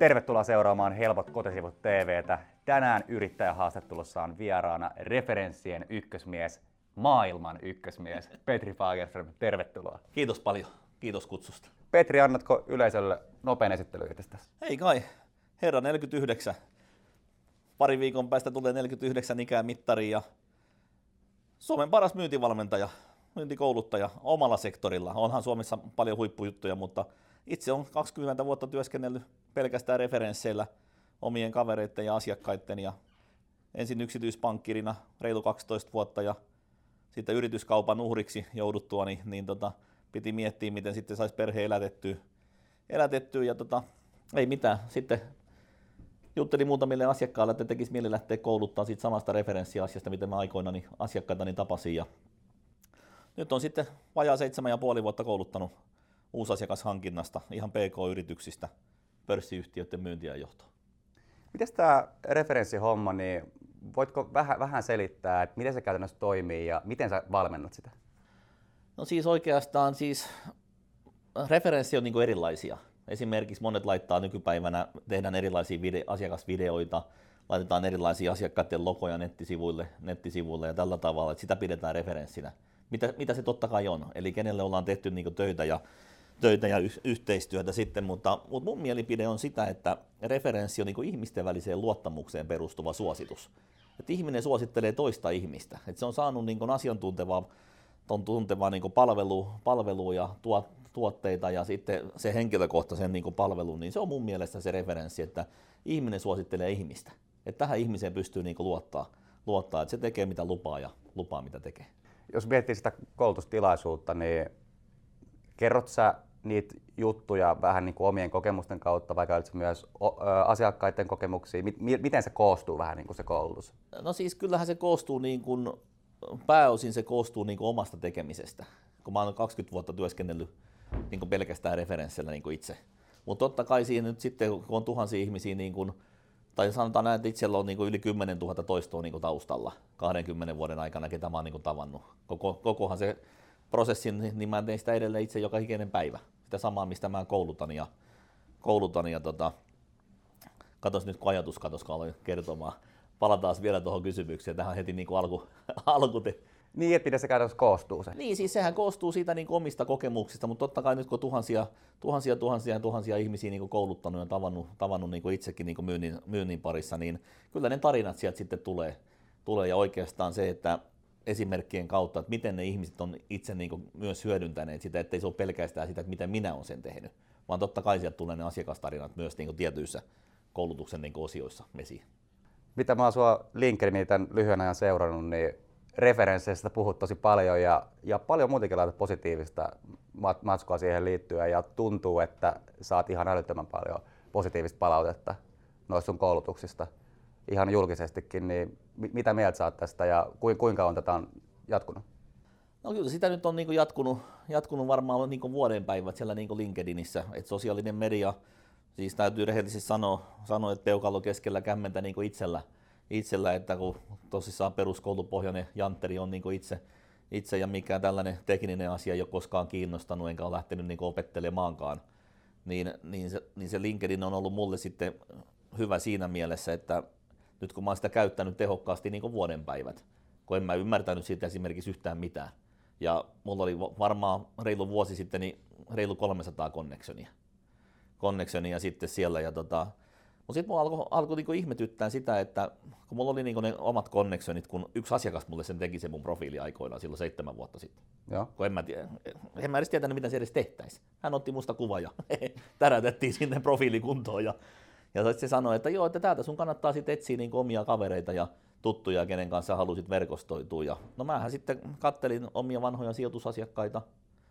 Tervetuloa seuraamaan Helpot kotisivut TVtä. Tänään yrittäjähaastattelussa on vieraana referenssien ykkösmies, maailman ykkösmies, Petri Fagerström. Tervetuloa. Kiitos paljon. Kiitos kutsusta. Petri, annatko yleisölle nopean esittely itsestäsi? Ei kai. Herra 49. Pari viikon päästä tulee 49 ikää mittari ja Suomen paras myyntivalmentaja, myyntikouluttaja omalla sektorilla. Onhan Suomessa paljon huippujuttuja, mutta itse on 20 vuotta työskennellyt pelkästään referensseillä omien kavereiden ja asiakkaiden ja ensin yksityispankkirina reilu 12 vuotta ja sitten yrityskaupan uhriksi jouduttua, niin, niin tota, piti miettiä, miten sitten saisi perheen elätettyä, elätettyä ja tota, ei mitään. Sitten juttelin muutamille asiakkaille, että tekisi mieli lähteä kouluttaa siitä samasta referenssiasiasta, mitä mä aikoinani asiakkaitani tapasin. Ja nyt on sitten vajaa seitsemän ja puoli vuotta kouluttanut uusasiakashankinnasta, ihan PK-yrityksistä, pörssiyhtiöiden myyntiä johtoon. Miten tämä referenssihomma, niin voitko vähän, vähän selittää, että miten se käytännössä toimii ja miten sä valmennat sitä? No siis oikeastaan siis referenssi on niin erilaisia. Esimerkiksi monet laittaa nykypäivänä, tehdään erilaisia vide- asiakasvideoita, laitetaan erilaisia asiakkaiden logoja nettisivuille, nettisivuille ja tällä tavalla, että sitä pidetään referenssinä. Mitä, mitä se totta kai on, eli kenelle ollaan tehty niin töitä ja töitä ja yhteistyötä sitten, mutta, mutta mun mielipide on sitä, että referenssi on niin ihmisten väliseen luottamukseen perustuva suositus. Että ihminen suosittelee toista ihmistä, että se on saanut niin asiantuntevaa on tuntevaa niin palvelu, palvelu ja tuot, tuotteita ja sitten se henkilökohtaisen niin palvelun, niin se on mun mielestä se referenssi, että ihminen suosittelee ihmistä. Että tähän ihmiseen pystyy niin luottaa, luottaa, että se tekee mitä lupaa ja lupaa mitä tekee. Jos miettii sitä koulutustilaisuutta, niin kerrot sä niitä juttuja vähän niin kuin omien kokemusten kautta, vai käytätkö myös asiakkaiden kokemuksia? Miten se koostuu vähän niin kuin se koulutus? No siis kyllähän se koostuu niin kuin, pääosin se koostuu niin kuin omasta tekemisestä. Kun mä oon 20 vuotta työskennellyt niin kuin pelkästään referenssillä niin kuin itse. Mutta totta kai siinä nyt sitten, kun on tuhansia ihmisiä, niin kuin, tai sanotaan näin, että itsellä on niin kuin yli 10 000 toistoa niin kuin taustalla 20 vuoden aikana, ketä mä oon niin kuin tavannut. Koko, kokohan se prosessin, niin mä teen sitä edelleen itse joka ikinen päivä. Sitä samaa, mistä mä koulutan ja, koulutan ja tota, katos nyt kun ajatus katos, kun aloin kertomaan. Palataan vielä tuohon kysymykseen. Tähän heti niin kuin alku, alku te, niin, että miten se käytännössä koostuu se? Niin, siis sehän koostuu siitä niin omista kokemuksista, mutta totta kai nyt kun tuhansia, tuhansia, tuhansia tuhansia ihmisiä niin kouluttanut ja tavannut, tavannut niin itsekin niin myynnin, myynnin, parissa, niin kyllä ne tarinat sieltä sitten tulee. tulee. Ja oikeastaan se, että esimerkkien kautta, että miten ne ihmiset on itse niin myös hyödyntäneet sitä, ettei se ole pelkästään sitä, että miten minä olen sen tehnyt, vaan totta kai sieltä tulee ne asiakastarinat myös niin tietyissä koulutuksen niin osioissa esiin. Mitä mä oon sua LinkedInin tämän lyhyen ajan seurannut, niin referensseistä puhut tosi paljon ja, ja paljon muutenkin laitat positiivista matskua siihen liittyen ja tuntuu, että saat ihan älyttömän paljon positiivista palautetta noista sun koulutuksista ihan julkisestikin, niin mitä mieltä saat tästä ja kuinka on tätä jatkunut? No kyllä sitä nyt on niin jatkunut, jatkunut varmaan niin vuoden päivät siellä niin LinkedInissä, että sosiaalinen media, siis täytyy rehellisesti sanoa, sanoa että peukalo keskellä kämmentä niin itsellä, itsellä, että kun tosissaan peruskoulupohjainen jantteri on niin itse, itse ja mikä tällainen tekninen asia ei ole koskaan kiinnostanut, enkä ole lähtenyt niin opettelemaankaan, niin, niin, se, niin se LinkedIn on ollut mulle sitten hyvä siinä mielessä, että nyt kun mä oon sitä käyttänyt tehokkaasti niin kuin vuoden päivät, kun en mä ymmärtänyt siitä esimerkiksi yhtään mitään. Ja mulla oli varmaan reilu vuosi sitten niin reilu 300 connectionia. connectionia sitten siellä. Ja tota, mutta sitten mulla alkoi alko niinku ihmetyttää sitä, että kun mulla oli niinku ne omat connectionit, kun yksi asiakas mulle sen teki se mun profiili aikoinaan silloin seitsemän vuotta sitten. Joo. Kun en mä, tiedä, en mä edes tietänyt, mitä se edes tehtäisi. Hän otti musta kuva ja tärätettiin sinne profiilikuntoon ja ja sitten se sanoi, että joo, että täältä sun kannattaa sitten etsiä niin omia kavereita ja tuttuja, kenen kanssa halusit verkostoitua. Ja, no mähän sitten kattelin omia vanhoja sijoitusasiakkaita,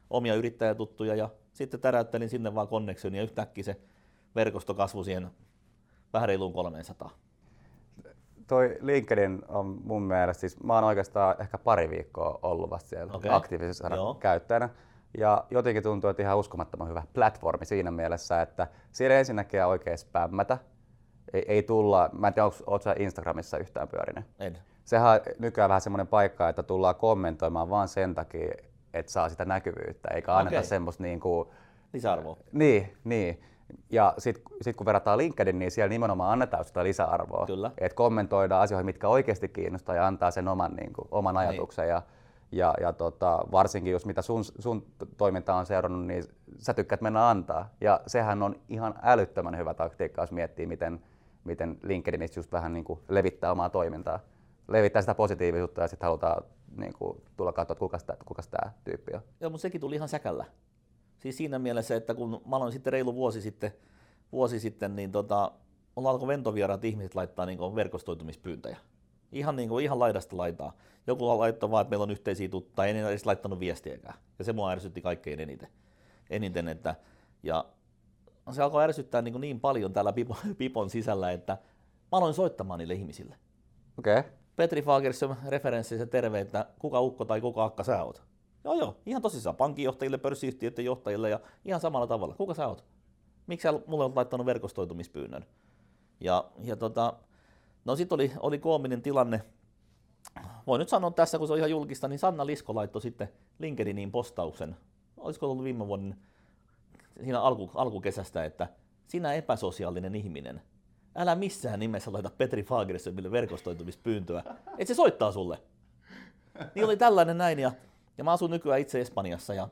omia yrittäjätuttuja ja sitten täräyttelin sinne vaan connection ja yhtäkkiä se verkosto kasvoi siihen vähän reiluun 300. Toi LinkedIn on mun mielestä, siis mä oon oikeastaan ehkä pari viikkoa ollut vasta siellä okay. aktiivisena käyttäjänä. Ja jotenkin tuntuu, että ihan uskomattoman hyvä platformi siinä mielessä, että siellä ensinnäkin oikein spämmätä. Ei, ei tulla, mä en tiedä, onko sä Instagramissa yhtään pyörinen? En. Sehän on nykyään vähän semmoinen paikka, että tullaan kommentoimaan vaan sen takia, että saa sitä näkyvyyttä, eikä anneta okay. semmoista niin kuin, Lisäarvoa. Niin, niin. Ja sitten sit kun verrataan LinkedIn, niin siellä nimenomaan annetaan sitä lisäarvoa. Kyllä. Että kommentoidaan asioihin, mitkä oikeasti kiinnostaa ja antaa sen oman, niin kuin, oman Niin. ajatuksen. Ja, ja, ja tota, varsinkin jos mitä sun, sun toimintaa on seurannut, niin sä tykkäät mennä antaa. Ja sehän on ihan älyttömän hyvä taktiikka, jos miettii, miten, miten LinkedInistä just vähän niin kuin levittää omaa toimintaa. Levittää sitä positiivisuutta ja sitten halutaan niin kuin, tulla katsoa, että kuka, kuka tämä tyyppi on. Joo, mutta sekin tuli ihan säkällä. Siis siinä mielessä, että kun mä aloin sitten reilu vuosi sitten, vuosi sitten niin tota, mulla alkoi ventovieraat ihmiset laittaa niin verkostoitumispyyntöjä. Ihan, niin kuin, ihan laidasta laitaa. Joku laittoi vaan, että meillä on yhteisiä tuttuja, en edes laittanut viestiäkään. Ja se mua ärsytti kaikkein eniten. eniten että, ja se alkoi ärsyttää niin, niin paljon täällä Pipon, Pipon sisällä, että mä aloin soittamaan niille ihmisille. Okei. Okay. Petri Fagerström referenssissä terve, että kuka ukko tai kuka akka sä oot. Joo joo, ihan tosissaan pankinjohtajille, pörssiyhtiöiden johtajille ja ihan samalla tavalla. Kuka sä oot? Miksi sä mulle olet laittanut verkostoitumispyynnön? Ja, ja tota, no sitten oli, oli koominen tilanne. Voin nyt sanoa tässä, kun se on ihan julkista, niin Sanna Lisko laittoi sitten LinkedInin postauksen. Olisiko ollut viime vuoden siinä alku, alkukesästä, että sinä epäsosiaalinen ihminen, älä missään nimessä laita Petri Fagerströmille verkostoitumispyyntöä, että se soittaa sulle. Niin oli tällainen näin, ja, ja mä asun nykyään itse Espanjassa, ja,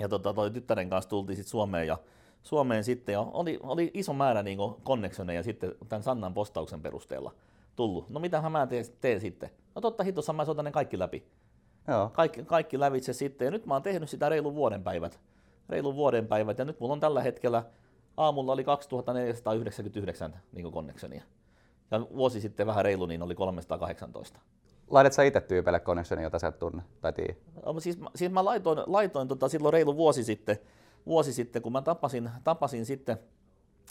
ja tota, toi tyttären kanssa tultiin sitten Suomeen, ja Suomeen sitten, ja oli, oli iso määrä niin connectioneja sitten tämän Sannan postauksen perusteella tullut. No mitähän mä teen, teen sitten? No totta hitossa mä soitan ne kaikki läpi. Joo. Kaikki, kaikki lävitse sitten, ja nyt mä oon tehnyt sitä reilun vuoden päivät. Reilun vuoden päivät, ja nyt mulla on tällä hetkellä, aamulla oli 2499 niin connectionia. Ja vuosi sitten vähän reilu, niin oli 318. Laitat sä itse tyypeille connectionia, jota sä et tunne tai tiedä? No, siis, siis mä laitoin, laitoin tota, silloin reilu vuosi sitten, vuosi sitten, kun mä tapasin, tapasin sitten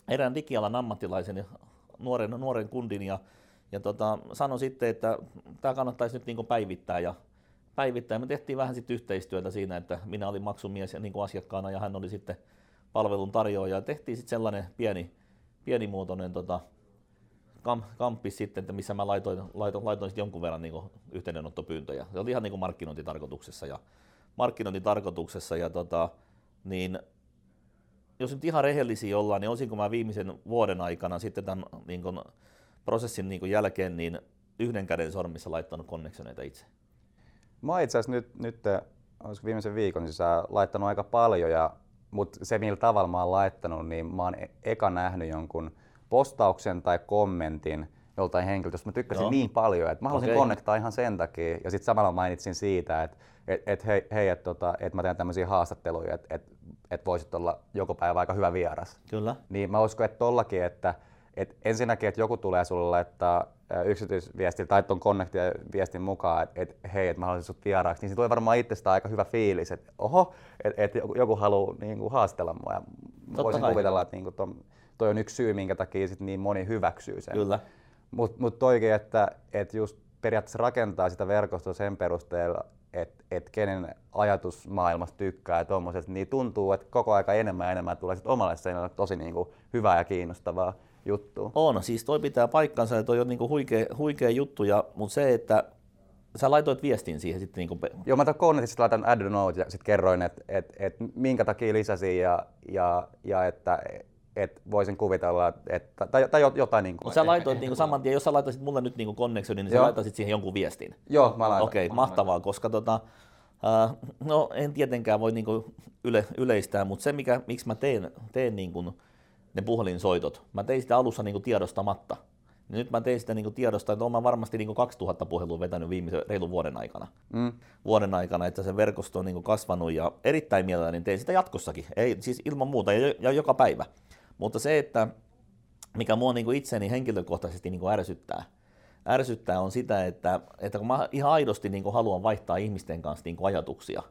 erään digialan ammattilaisen nuoren, nuoren kundin ja, ja tota, sanoin sitten, että tämä kannattaisi nyt niin päivittää ja päivittää. Me tehtiin vähän sitten yhteistyötä siinä, että minä olin maksumies ja niin kuin asiakkaana ja hän oli sitten palvelun tarjoaja. Ja tehtiin sitten sellainen pieni, pienimuotoinen tota, kam, kamppi sitten, että missä mä laitoin, laitoin, laitoin sitten jonkun verran niin yhteydenottopyyntöjä. Se oli ihan niin markkinointitarkoituksessa ja, markkinointitarkoituksessa ja tota, niin jos nyt ihan rehellisiä ollaan, niin olisinko mä viimeisen vuoden aikana sitten tämän niin kuin, prosessin niin kuin jälkeen niin yhden käden sormissa laittanut connectioneita itse? Mä itse asiassa nyt, nyt olisiko viimeisen viikon sisään laittanut aika paljon, ja, mutta se millä tavalla mä oon laittanut, niin mä oon e- eka nähnyt jonkun postauksen tai kommentin joltain henkilöltä, josta mä tykkäsin Joo. niin paljon, että mä halusin Okei. connectaa ihan sen takia. Ja sitten samalla mainitsin siitä, että et, et hei, hei että tota, et mä teen tämmöisiä haastatteluja, että et, et voisit olla joku päivä aika hyvä vieras. Kyllä. Niin mä uskon, että tollakin, että, että ensinnäkin, että joku tulee sulle laittaa ää, yksityisviestillä tai tuon connect-viestin mukaan, että, että hei, että mä haluaisin sut vieraaksi, niin se tulee varmaan itsestään aika hyvä fiilis, että oho, että, että joku, joku haluaa niin kuin, haastella mua. Ja Totta voisin kai. kuvitella, että niin kuin, ton, toi on yksi syy, minkä takia sit niin moni hyväksyy sen. Kyllä. Mutta mut toikin, että, että just periaatteessa rakentaa sitä verkostoa sen perusteella, että et kenen ajatusmaailmasta tykkää ja tommosesta, niin tuntuu, että koko aika enemmän ja enemmän tulee sit omalle seinälle tosi niinku hyvää ja kiinnostavaa juttua. On, siis toi pitää paikkansa ja toi on niinku huikea, huikea juttu, ja, mutta se, että sä laitoit viestin siihen sitten niinku, Joo, mä Connectista laitan add note ja sitten kerroin, että et, et minkä takia lisäsin ja, ja, ja että et voisin kuvitella, että, tai, tai jotain niin kuin. Mutta sä laitoit niinku saman tien, jos sä laitaisit mulle nyt niinku connectionin, niin sä Joo. laitaisit siihen jonkun viestin. Joo, mä laitan. Okei, okay, mahtavaa, koska tota, äh, no en tietenkään voi niinku yle, yleistää, mutta se mikä, miksi mä teen, teen niinku ne puhelinsoitot, mä tein sitä alussa niinku tiedostamatta. Niin nyt mä tein sitä niinku tiedosta, että olen varmasti niinku 2000 puhelua vetänyt viimeisen reilun vuoden aikana. Mm. Vuoden aikana, että se verkosto on niinku kasvanut ja erittäin mielelläni teen sitä jatkossakin, ei siis ilman muuta ja, ja joka päivä. Mutta se, että mikä mua niinku itseni henkilökohtaisesti niinku ärsyttää, ärsyttää on sitä, että, että kun mä ihan aidosti niinku haluan vaihtaa ihmisten kanssa niinku ajatuksia,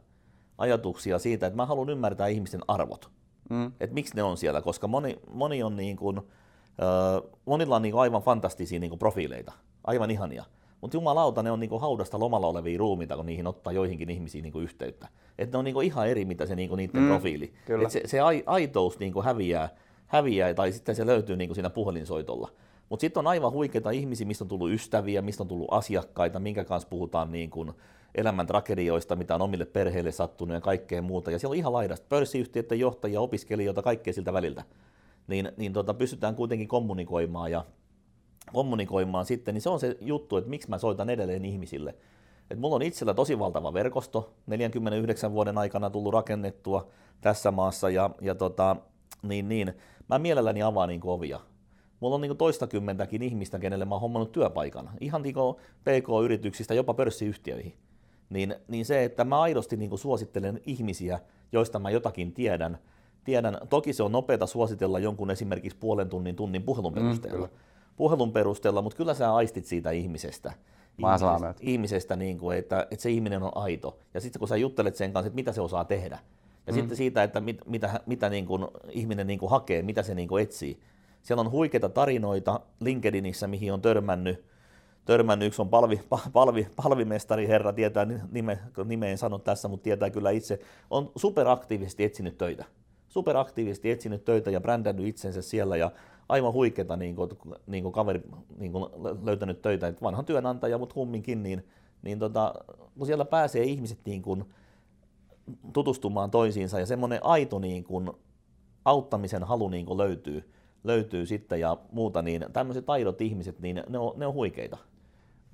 ajatuksia siitä, että mä haluan ymmärtää ihmisten arvot, Mm. että miksi ne on siellä, koska moni, moni on niin kuin, äh, monilla on niin kuin aivan fantastisia niin kuin profiileita, aivan ihania. Mutta jumalauta, ne on niin kuin haudasta lomalla olevia ruumiita, kun niihin ottaa joihinkin ihmisiin niin kuin yhteyttä. Että ne on niin kuin ihan eri, mitä se niin kuin niiden Mm, profiili. kyllä. Et se, se ai, aitous niin kuin häviää, häviää, tai sitten se löytyy niin kuin siinä puhelinsoitolla. Mutta sitten on aivan huikeita ihmisiä, mistä on tullut ystäviä, mistä on tullut asiakkaita, minkä kanssa puhutaan niin kuin elämän tragedioista, mitä on omille perheille sattunut ja kaikkea muuta. Ja siellä on ihan laidasta pörssiyhtiöiden johtajia, opiskelijoita, kaikkea siltä väliltä. niin, niin tota, pystytään kuitenkin kommunikoimaan ja kommunikoimaan sitten, niin se on se juttu, että miksi mä soitan edelleen ihmisille. Et mulla on itsellä tosi valtava verkosto, 49 vuoden aikana tullut rakennettua tässä maassa, ja, ja tota, niin, niin, mä mielelläni avaan niin ovia. Mulla on niin toistakymmentäkin ihmistä, kenelle mä oon hommannut työpaikan, ihan niin PK-yrityksistä jopa pörssiyhtiöihin. Niin, niin se, että mä aidosti niin suosittelen ihmisiä, joista mä jotakin tiedän, tiedän, toki se on nopeata suositella jonkun esimerkiksi puolen tunnin, tunnin puhelun mm, perusteella, mm, puhelun perusteella mutta kyllä sä aistit siitä ihmisestä. Ihmisestä, ihmisestä niin kuin, että, että se ihminen on aito. Ja sitten kun sä juttelet sen kanssa, että mitä se osaa tehdä, ja mm. sitten siitä, että mit, mitä, mitä niin kuin ihminen niin kuin hakee, mitä se niin kuin etsii. Siellä on huikeita tarinoita LinkedInissä, mihin on törmännyt, törmännyt yksi on palvi, palvi, palvimestari herra, tietää nime, nimeen sano tässä, mutta tietää kyllä itse, on superaktiivisesti etsinyt töitä. Superaktiivisesti etsinyt töitä ja brändännyt itsensä siellä ja aivan huikeeta niin kuin, niin kuin kaveri niin kuin löytänyt töitä, että vanha työnantaja, mutta kumminkin, niin, niin tota, kun siellä pääsee ihmiset niin kuin tutustumaan toisiinsa ja semmoinen aito niin kuin auttamisen halu niin kuin löytyy, löytyy sitten ja muuta, niin tämmöiset aidot ihmiset, niin ne on, ne on huikeita.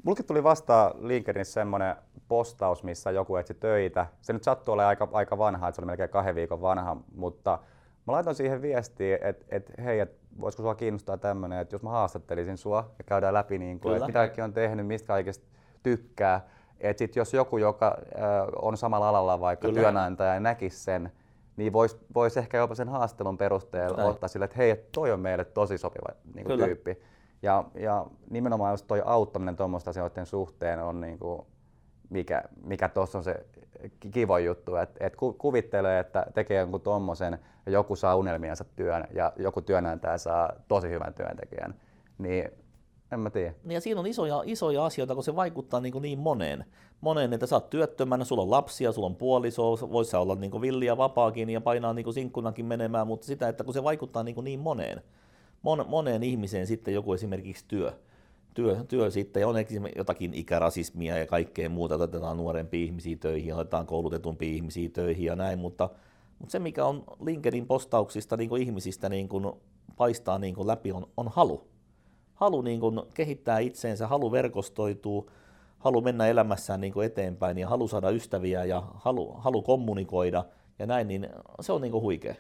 Mulkin tuli vastaan LinkedInissä semmoinen postaus, missä joku etsi töitä. Se nyt sattuu olemaan aika, aika vanha, että se oli melkein kahden viikon vanha, mutta mä laitoin siihen viestiä, että, että hei, että voisiko sua kiinnostaa tämmöinen, että jos mä haastattelisin sua ja käydään läpi, niin kuin, että mitä kaikki on tehnyt, mistä kaikesta tykkää, että sit jos joku, joka on samalla alalla vaikka Kyllä. työnantaja ja näkisi sen, niin voisi vois ehkä jopa sen haastelun perusteella Näin. ottaa sille, että hei, toi on meille tosi sopiva niin kuin tyyppi. Ja, ja nimenomaan just toi auttaminen tuommoista asioiden suhteen on niin kuin, mikä, mikä tuossa on se kiva juttu, että et kuvittelee, että tekee jonkun tuommoisen ja joku saa unelmiansa työn ja joku työnantaja saa tosi hyvän työntekijän, niin en mä tiedä. Ja siinä on isoja, isoja asioita, kun se vaikuttaa niin, niin moneen. Moneen, että sä oot työttömänä, sulla on lapsia, sulla on puoliso, voisi olla niin villiä vapaakin ja painaa niin sinkkunakin menemään, mutta sitä, että kun se vaikuttaa niin, niin moneen, mon, moneen ihmiseen sitten joku esimerkiksi työ, työ, työ sitten, ja on jotakin ikärasismia ja kaikkea muuta, otetaan nuorempia ihmisiä töihin, otetaan koulutetumpia ihmisiä töihin ja näin, mutta, mutta se mikä on LinkedIn postauksista niin ihmisistä niin paistaa niin läpi on, on halu. Halu niin kuin kehittää itseensä, halu verkostoituu, halu mennä elämässään niin kuin eteenpäin ja halu saada ystäviä ja halu, halu kommunikoida ja näin, niin se on niin kuin huikea.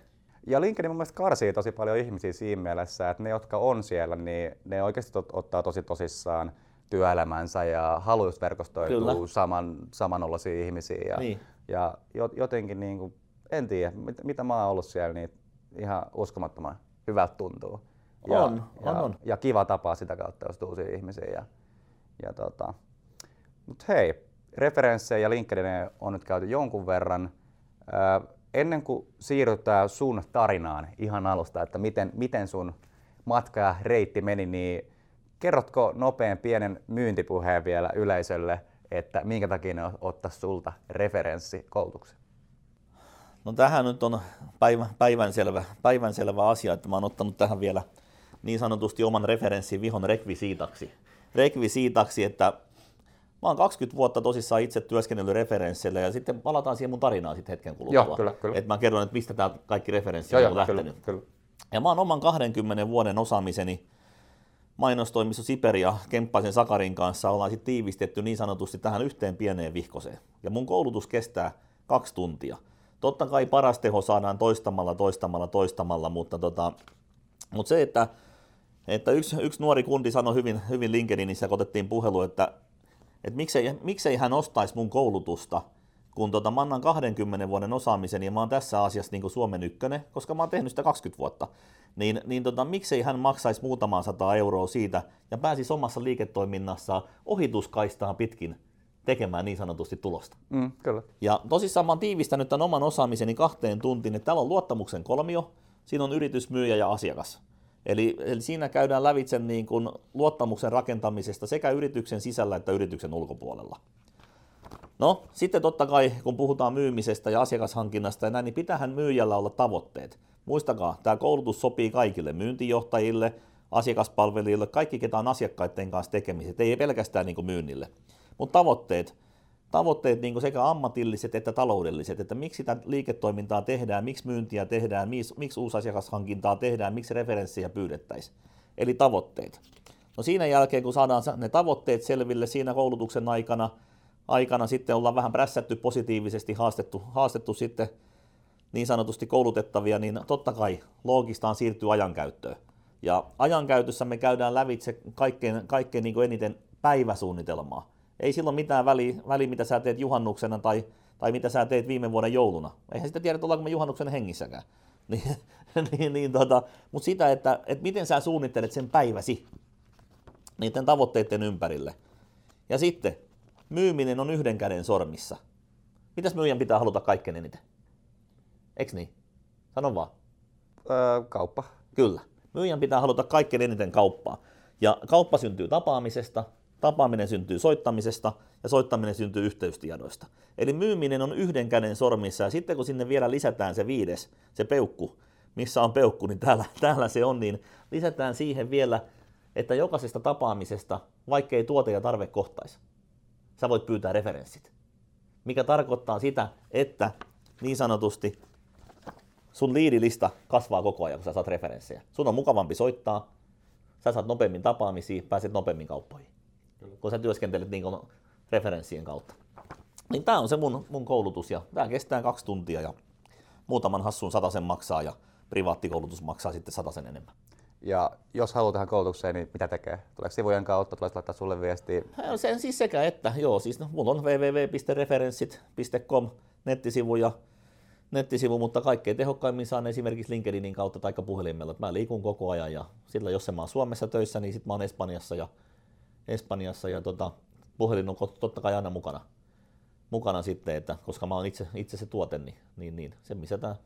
Ja LinkedIn mun mielestä karsii tosi paljon ihmisiä siinä mielessä, että ne, jotka on siellä, niin ne oikeasti tot, ottaa tosi tosissaan työelämänsä ja haluaisi verkostoitua saman, samanoloisia ihmisiä. Ja, niin. ja jotenkin, niin kuin, en tiedä, mit, mitä mä oon ollut siellä, niin ihan uskomattoman hyvältä tuntuu. Ja, on, ja, on, on. Ja kiva tapaa sitä kautta, jos uusia ihmisiä. Ja, ja tota. Mutta hei, referenssejä ja LinkedIn on nyt käyty jonkun verran ennen kuin siirrytään sun tarinaan ihan alusta, että miten, miten sun matka ja reitti meni, niin kerrotko nopean pienen myyntipuheen vielä yleisölle, että minkä takia ne ottaa sulta referenssikoulutuksen? No tähän nyt on päivän, päivänselvä, päivänselvä asia, että mä oon ottanut tähän vielä niin sanotusti oman referenssin vihon rekvisiitaksi. Rekvisiitaksi, että Mä oon 20 vuotta tosissaan itse työskennellyt referensseillä ja sitten palataan siihen mun tarinaan sitten hetken kuluttua. Joo, kyllä, kyllä. Että mä kerron, että mistä tämä kaikki referenssit on joo, lähtenyt. Kyllä, kyllä. Ja mä oon oman 20 vuoden osaamiseni mainostoimisto Siperia Kemppaisen Sakarin kanssa ollaan sitten tiivistetty niin sanotusti tähän yhteen pieneen vihkoseen. Ja mun koulutus kestää kaksi tuntia. Totta kai paras teho saadaan toistamalla, toistamalla, toistamalla, mutta, tota, mutta se, että, että yksi, yksi nuori kundi sanoi hyvin, hyvin LinkedInissä, kun otettiin puhelu, että että miksei, miksei hän ostaisi mun koulutusta, kun tota, mä annan 20 vuoden osaamisen ja mä oon tässä asiassa niin Suomen ykkönen, koska mä oon tehnyt sitä 20 vuotta, niin, niin tota, miksei hän maksaisi muutamaa sataa euroa siitä ja pääsisi omassa liiketoiminnassa ohituskaistaan pitkin tekemään niin sanotusti tulosta. Mm, kyllä. Ja tosissaan mä oon tiivistänyt tämän oman osaamiseni kahteen tuntiin, että täällä on luottamuksen kolmio, siinä on yritys, myyjä ja asiakas. Eli, eli siinä käydään lävitse niin kuin luottamuksen rakentamisesta sekä yrityksen sisällä että yrityksen ulkopuolella. No, sitten totta kai, kun puhutaan myymisestä ja asiakashankinnasta ja näin, niin pitähän myyjällä olla tavoitteet. Muistakaa, tämä koulutus sopii kaikille, myyntijohtajille, asiakaspalvelijoille, kaikki, ketä on asiakkaiden kanssa tekemiset, ei pelkästään niin kuin myynnille. Mutta tavoitteet, tavoitteet niin sekä ammatilliset että taloudelliset, että miksi sitä liiketoimintaa tehdään, miksi myyntiä tehdään, miksi, miksi uusasiakashankintaa tehdään, miksi referenssejä pyydettäisiin. Eli tavoitteet. No siinä jälkeen, kun saadaan ne tavoitteet selville siinä koulutuksen aikana, aikana sitten ollaan vähän prässätty positiivisesti, haastettu, haastettu sitten niin sanotusti koulutettavia, niin totta kai loogistaan siirtyy ajankäyttöön. Ja ajankäytössä me käydään lävitse kaikkein, kaikkein niin eniten päiväsuunnitelmaa. Ei silloin mitään väliä, väli, mitä sä teet juhannuksena tai, tai mitä sä teet viime vuoden jouluna. Eihän sitä tiedä, ollaanko me juhannuksen hengissäkään. niin, niin, niin, tota, Mutta sitä, että, että miten sä suunnittelet sen päiväsi niiden tavoitteiden ympärille. Ja sitten, myyminen on yhden käden sormissa. Mitäs myyjän pitää haluta kaikkein eniten? Eks niin? Sano vaan. Öö, kauppa. Kyllä. Myyjän pitää haluta kaikkein eniten kauppaa. Ja kauppa syntyy tapaamisesta, tapaaminen syntyy soittamisesta ja soittaminen syntyy yhteystiedoista. Eli myyminen on yhden käden sormissa ja sitten kun sinne vielä lisätään se viides, se peukku, missä on peukku, niin täällä, täällä se on, niin lisätään siihen vielä, että jokaisesta tapaamisesta, vaikkei tuote ja tarve kohtaisi, sä voit pyytää referenssit. Mikä tarkoittaa sitä, että niin sanotusti sun liidilista kasvaa koko ajan, kun sä saat referenssejä. Sun on mukavampi soittaa, sä saat nopeammin tapaamisia, pääset nopeammin kauppoihin. Kun sä työskentelet niin referenssien kautta. Niin tämä on se mun, mun koulutus ja tämä kestää kaksi tuntia ja muutaman hassun satasen maksaa ja privaattikoulutus maksaa sitten satasen enemmän. Ja jos haluaa tähän koulutukseen, niin mitä tekee? Tuleeko sivujen kautta, tulee laittaa sulle viestiä? Se on siis sekä että, joo, siis no, mulla on www.referenssit.com nettisivu ja nettisivu, mutta kaikkein tehokkaimmin saan esimerkiksi LinkedInin kautta tai puhelimella. Mä liikun koko ajan ja sillä jos mä oon Suomessa töissä, niin sitten mä oon Espanjassa ja, Espanjassa ja tota, puhelin on totta kai aina mukana, mukana sitten, että koska mä oon itse, itse se tuote, niin, niin, niin se missä tämä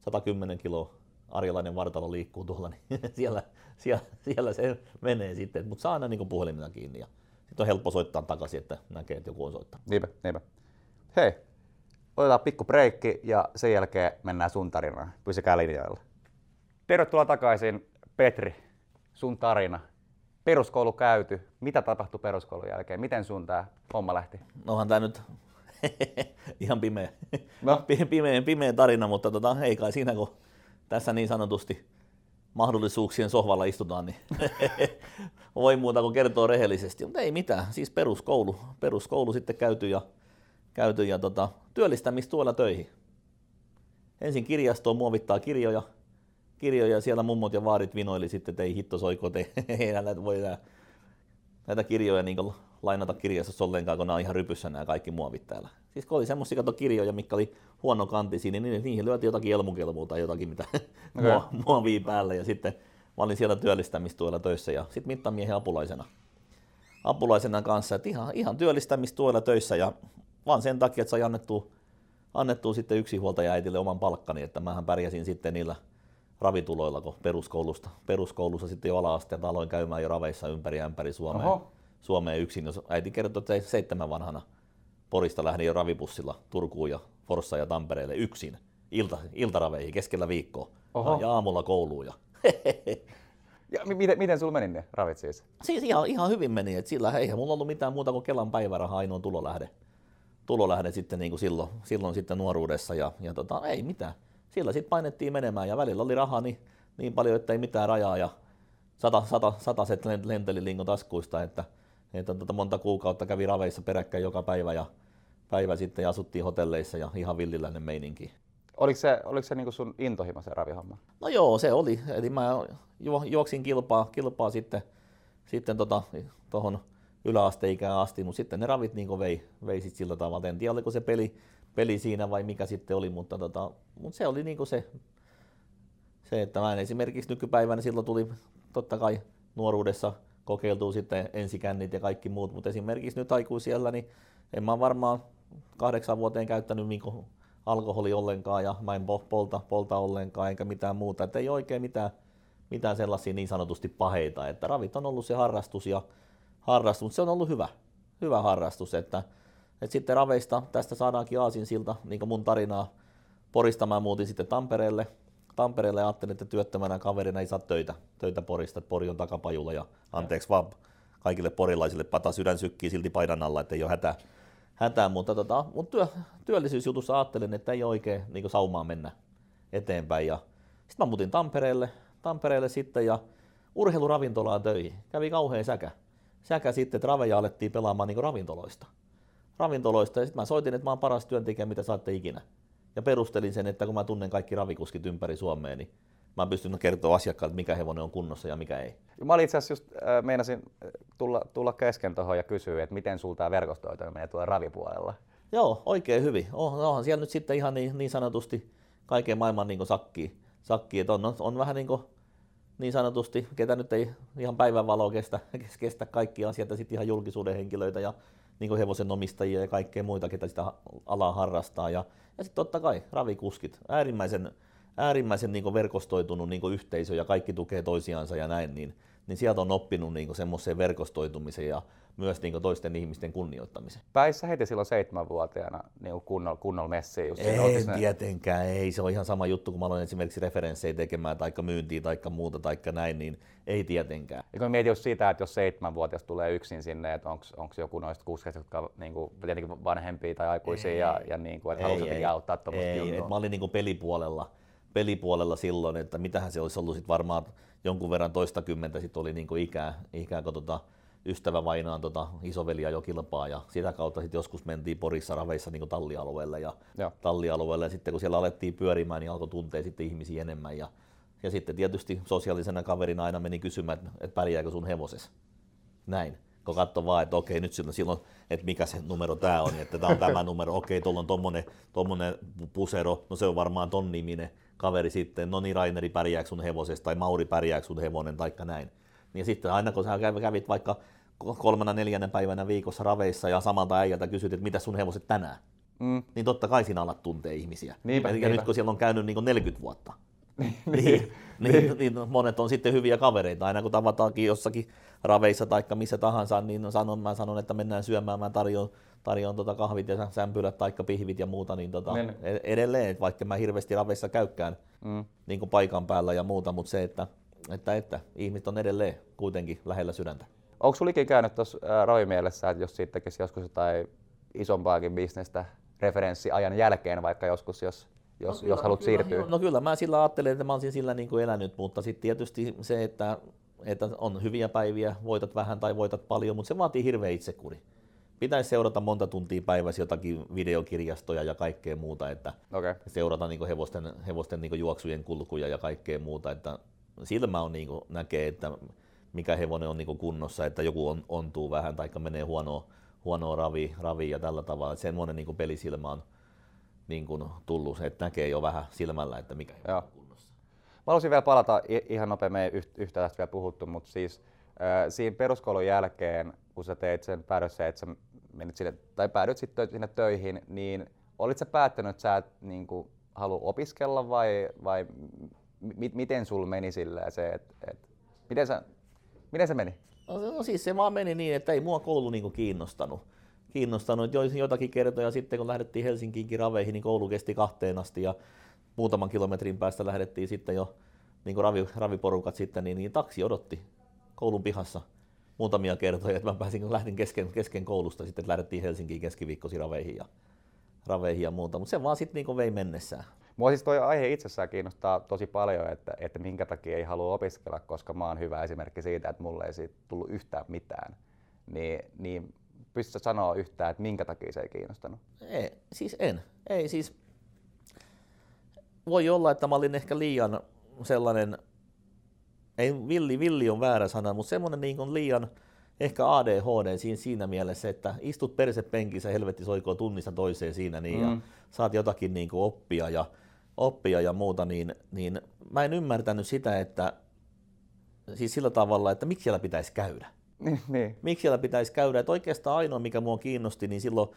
110 kiloa arjalainen vartalo liikkuu tuolla, niin siellä, siellä, siellä se menee sitten, mutta saa aina niin puhelimena kiinni ja sitten on helppo soittaa takaisin, että näkee, että joku on soittanut. Niinpä, niinpä. Hei, otetaan pikku breikki ja sen jälkeen mennään sun tarinaan. Pysykää linjoilla. Tervetuloa takaisin, Petri, sun tarina. Peruskoulu käyty. Mitä tapahtui peruskoulun jälkeen? Miten sun tämä homma lähti? No onhan tämä nyt ihan pimeä, no. pimeä, pimeä tarina, mutta tota, ei kai siinä kun tässä niin sanotusti mahdollisuuksien sohvalla istutaan, niin voi muuta kuin kertoa rehellisesti. Mutta ei mitään, siis peruskoulu, peruskoulu sitten käyty ja käyty ja tota, työllistämistuella töihin. Ensin kirjastoon muovittaa kirjoja, kirjoja siellä mummot ja vaarit vinoili sitten, että ei hitto soiko, te, ei näitä voi nää, näitä kirjoja niin lainata kirjastossa ollenkaan, kun nämä on ihan rypyssä nämä kaikki muovit täällä. Siis kun oli semmoisia kirjoja, mikä oli huono kantisi, niin niihin lyötiin jotakin elmukelmua tai jotakin, mitä okay. muovii päälle. Ja sitten mä olin siellä työllistämistuella töissä ja sitten mittamiehen apulaisena, apulaisena kanssa, että ihan, ihan työllistämistuella töissä ja vaan sen takia, että sai annettu, annettu sitten yksinhuoltaja äitille oman palkkani, että mähän pärjäsin sitten niillä ravituloilla, kun peruskoulusta, peruskoulussa sitten jo ala-asteelta aloin käymään jo raveissa ympäri ämpäri Suomeen, Oho. Suomeen yksin. Jos äiti kertoi, että seitsemän vanhana Porista lähdin jo ravipussilla Turkuun ja Forssa ja Tampereelle yksin ilta, iltaraveihin keskellä viikkoa Oho. ja aamulla kouluun. Ja Ja miten, miten sulla meni ne ravit siis? Siis ihan, ihan hyvin meni, että sillä eihän mulla ollut mitään muuta kuin Kelan päiväraha ainoa tulolähde tulolähde sitten niin kuin silloin, silloin sitten nuoruudessa ja, ja tota, ei mitään. Sillä sitten painettiin menemään ja välillä oli rahaa niin, niin paljon, että ei mitään rajaa ja sata, sata, sataset lenteli lingo taskuista, että, että tota, monta kuukautta kävi raveissa peräkkäin joka päivä ja päivä sitten ja asuttiin hotelleissa ja ihan villiläinen meininki. Oliko se, oliko se niin sun intohimo se ravihomma? No joo, se oli. Eli mä juoksin kilpaa, kilpaa sitten, sitten tota, tuohon yläasteikään asti, mutta sitten ne ravit niin vei, vei sit sillä tavalla. En tiedä, oliko se peli, peli siinä vai mikä sitten oli, mutta, tota, mutta se oli niin se, se, että mä en esimerkiksi nykypäivänä silloin tuli totta kai nuoruudessa kokeiltuu sitten ensikännit ja kaikki muut, mutta esimerkiksi nyt aikuisiellä, niin en mä varmaan kahdeksan vuoteen käyttänyt niin alkoholi ollenkaan ja mä en polta, polta ollenkaan enkä mitään muuta, että ei oikein mitään, mitään sellaisia niin sanotusti paheita, että ravit on ollut se harrastus ja harrastus, mutta se on ollut hyvä, hyvä harrastus, että, että sitten raveista tästä saadaankin aasinsilta, niin kuin mun tarinaa Porista mä muutin sitten Tampereelle, Tampereelle ja ajattelin, että työttömänä kaverina ei saa töitä, töitä Porista, että Pori on takapajulla ja anteeksi vaan kaikille porilaisille, pata sydän sykkii silti paidan alla, että ei ole hätä, hätään mutta, tota, mutta työ, työllisyysjutussa ajattelin, että ei oikein niin saumaa mennä eteenpäin. Sitten mä muutin Tampereelle, Tampereelle sitten ja urheiluravintolaan töihin. Kävi kauhean säkä. Säkä sitten, että raveja alettiin pelaamaan niin ravintoloista. Ravintoloista ja sitten mä soitin, että mä oon paras työntekijä, mitä saatte ikinä. Ja perustelin sen, että kun mä tunnen kaikki ravikuskit ympäri Suomea, niin mä oon pystynyt kertoa asiakkaalle, mikä hevonen on kunnossa ja mikä ei. Mä olin itse asiassa just äh, meinasin tulla, tulla kesken tuohon ja kysyä, että miten sulta tämä verkostoituminen menee tuolla ravipuolella. Joo, oikein hyvin. Oh, onhan siellä nyt sitten ihan niin, niin sanotusti kaiken maailman niin sakki, sakki. Että on, on, vähän niin, kuin, niin sanotusti, ketä nyt ei ihan päivänvaloa kestä, kestä kaikki asiat ja sitten ihan julkisuuden henkilöitä ja niin kuin hevosen omistajia ja kaikkea muita, ketä sitä alaa harrastaa. Ja, ja sitten totta kai ravikuskit, äärimmäisen, äärimmäisen niin verkostoitunut niin yhteisö ja kaikki tukee toisiansa ja näin, niin, niin sieltä on oppinut niin semmoiseen verkostoitumiseen ja myös niin toisten ihmisten kunnioittamisen. Päissä heti silloin seitsemänvuotiaana niin kunnolla, kunnolla messiin? Just ei ne... tietenkään, ei. Se on ihan sama juttu, kun mä aloin esimerkiksi referenssejä tekemään, tai myyntiä, tai muuta, tai näin, niin ei tietenkään. Ja kun mietin just sitä, että jos seitsemänvuotias tulee yksin sinne, että onko joku noista kuskeista, jotka niin kuin, tietenkin vanhempia tai aikuisia, ei, ja, ja niin kuin, että jotenkin auttaa tuommoista Ei, mä olin niin kuin pelipuolella, pelipuolella silloin, että mitähän se olisi ollut sit varmaan jonkun verran toista kymmentä sit oli niin kuin ikää, ikää kun tota, ystävä vainaan tota isoveliä jo kilpaa ja sitä kautta sitten joskus mentiin Porissa raveissa niin tallialueelle ja, ja. tallialueelle ja sitten kun siellä alettiin pyörimään, niin alkoi tuntea sitten ihmisiä enemmän ja, ja sitten tietysti sosiaalisena kaverina aina meni kysymään, että, että pärjääkö sun hevoses. Näin. Kun katsoi vaan, että okei, nyt silloin, että mikä se numero tämä on, että tämä on tämä numero, okei, tuolla on tommonen, tommonen pusero, no se on varmaan ton niminen kaveri sitten, no niin Raineri pärjääkö sun hevosesta, tai Mauri pärjääkö sun hevonen, taikka näin. Ja sitten aina kun sä kävit vaikka kolmena neljännen päivänä viikossa raveissa ja samalta äijältä kysyt, että mitä sun hevoset tänään, mm. niin totta kai sinä alat tuntee ihmisiä. Niinpä, ja niinpä. nyt kun siellä on käynyt niin 40 vuotta, niin, niin, niin, niin, monet on sitten hyviä kavereita. Aina kun tavataankin jossakin raveissa tai missä tahansa, niin sanon, mä sanon, että mennään syömään, mä tarjoan, tarjoan tota kahvit ja sämpylät tai pihvit ja muuta, niin tota, niin. E- edelleen, vaikka mä hirveästi raveissa käykään mm. niin kuin paikan päällä ja muuta, mutta se, että, että, että ihmiset on edelleen kuitenkin lähellä sydäntä. Onko sinulla ikinä käynyt tuossa ravimielessä, että jos siitä tekisi joskus jotain isompaakin bisnestä referenssiajan jälkeen, vaikka joskus, jos, jos, no, jos haluat kyllä, siirtyä? No, no kyllä, mä sillä ajattelen, että mä olisin sillä niin kuin elänyt, mutta sitten tietysti se, että, että on hyviä päiviä, voitat vähän tai voitat paljon, mutta se vaatii hirveä itsekuri. Pitäisi seurata monta tuntia päivässä jotakin videokirjastoja ja kaikkea muuta, että okay. seurata niin hevosten, hevosten niin juoksujen kulkuja ja kaikkea muuta, että silmä on niin näkee, että mikä hevonen on niin kunnossa, että joku on, ontuu vähän tai menee huonoa, huonoa ravi, ravi ja tällä tavalla. Että semmoinen niin pelisilmä on niin kuin tullut, että näkee jo vähän silmällä, että mikä Joo. on kunnossa. Mä haluaisin vielä palata ihan nopein, me ei yhtä tästä vielä puhuttu, mutta siis äh, siinä peruskoulun jälkeen, kun sä teit sen päädössä, että sä menit sinne, tai päädyt sitten sinne töihin, niin olit sä päättänyt, että sä et niin kuin, halua opiskella vai, vai m- miten sul meni sillä se, että et, miten Miten se meni? No, no siis se vaan meni niin, että ei mua koulu niinku kiinnostanut. kiinnostanut. Joitakin kertoja sitten, kun lähdettiin Helsinkiinkin raveihin, niin koulu kesti kahteen asti ja muutaman kilometrin päästä lähdettiin sitten jo niin ravi, raviporukat sitten, niin, niin taksi odotti koulun pihassa muutamia kertoja, että mä pääsin, lähdin kesken, kesken koulusta sitten, että lähdettiin Helsinkiin keskiviikkosi raveihin ja, raveihin ja muuta, mutta se vaan sitten niin vei mennessään. Mua siis toi aihe itsessään kiinnostaa tosi paljon, että, että minkä takia ei halua opiskella, koska mä oon hyvä esimerkki siitä, että mulle ei siitä tullut yhtään mitään. Niin, niin pystytkö sanoa yhtään, että minkä takia se ei kiinnostanut? Ei, siis en. Ei siis, voi olla, että mä olin ehkä liian sellainen, ei villi, villi on väärä sana, mutta semmoinen niin kuin liian ehkä ADHD siinä, siinä mielessä, että istut persepenkissä helvetti soikoo tunnista toiseen siinä niin, mm. ja saat jotakin niin kuin oppia ja oppia ja muuta, niin, niin mä en ymmärtänyt sitä, että siis sillä tavalla, että miksi siellä pitäisi käydä. Niin, niin. Miksi siellä pitäisi käydä, että oikeastaan ainoa, mikä mua kiinnosti, niin silloin,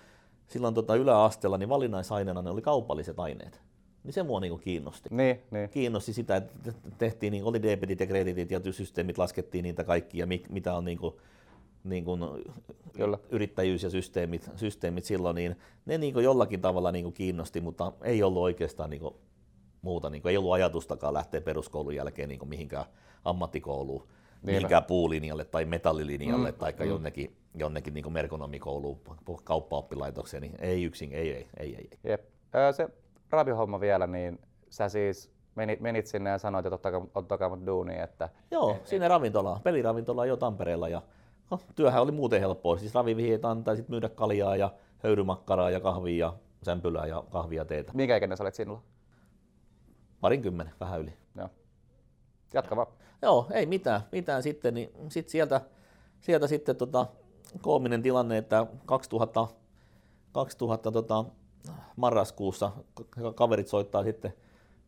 silloin tota yläasteella niin valinnaisaineena ne oli kaupalliset aineet. Niin se mua niinku kiinnosti. Niin, niin. Kiinnosti sitä, että tehtiin, niin oli debitit ja kreditit ja systeemit, laskettiin niitä kaikkia, mitä on niinku, niin kuin Kyllä. yrittäjyys ja systeemit, systeemit silloin, niin ne niin kuin jollakin tavalla niin kuin kiinnosti, mutta ei ollut oikeastaan niin kuin muuta, niin kuin ei ollut ajatustakaan lähteä peruskoulun jälkeen niin kuin mihinkään ammattikouluun, Niinpä. mihinkään puulinjalle tai metallilinjalle mm, tai mm. jonnekin, jonnekin niin merkonomikouluun, kauppaoppilaitokseen, niin ei yksin, ei, ei, ei, ei. Jep. Se ravihomma vielä, niin sä siis menit, menit sinne ja sanoit, että ottakaa, ottakaa mut duuniin, että... Joo, sinne ravintolaan, peliravintolaan jo Tampereella ja no, työhän oli muuten helppoa. Siis ravivihjeitä antaa sit myydä kaljaa ja höyrymakkaraa ja kahvia ja sämpylää ja kahvia teetä. Minkä ikäinen sä olet sinulla? Parin kymmenen, vähän yli. Joo. Jatka vaan. Joo, ei mitään, mitään sitten, niin sit sieltä, sieltä sitten tota, koominen tilanne, että 2000, 2000 tota, marraskuussa kaverit soittaa sitten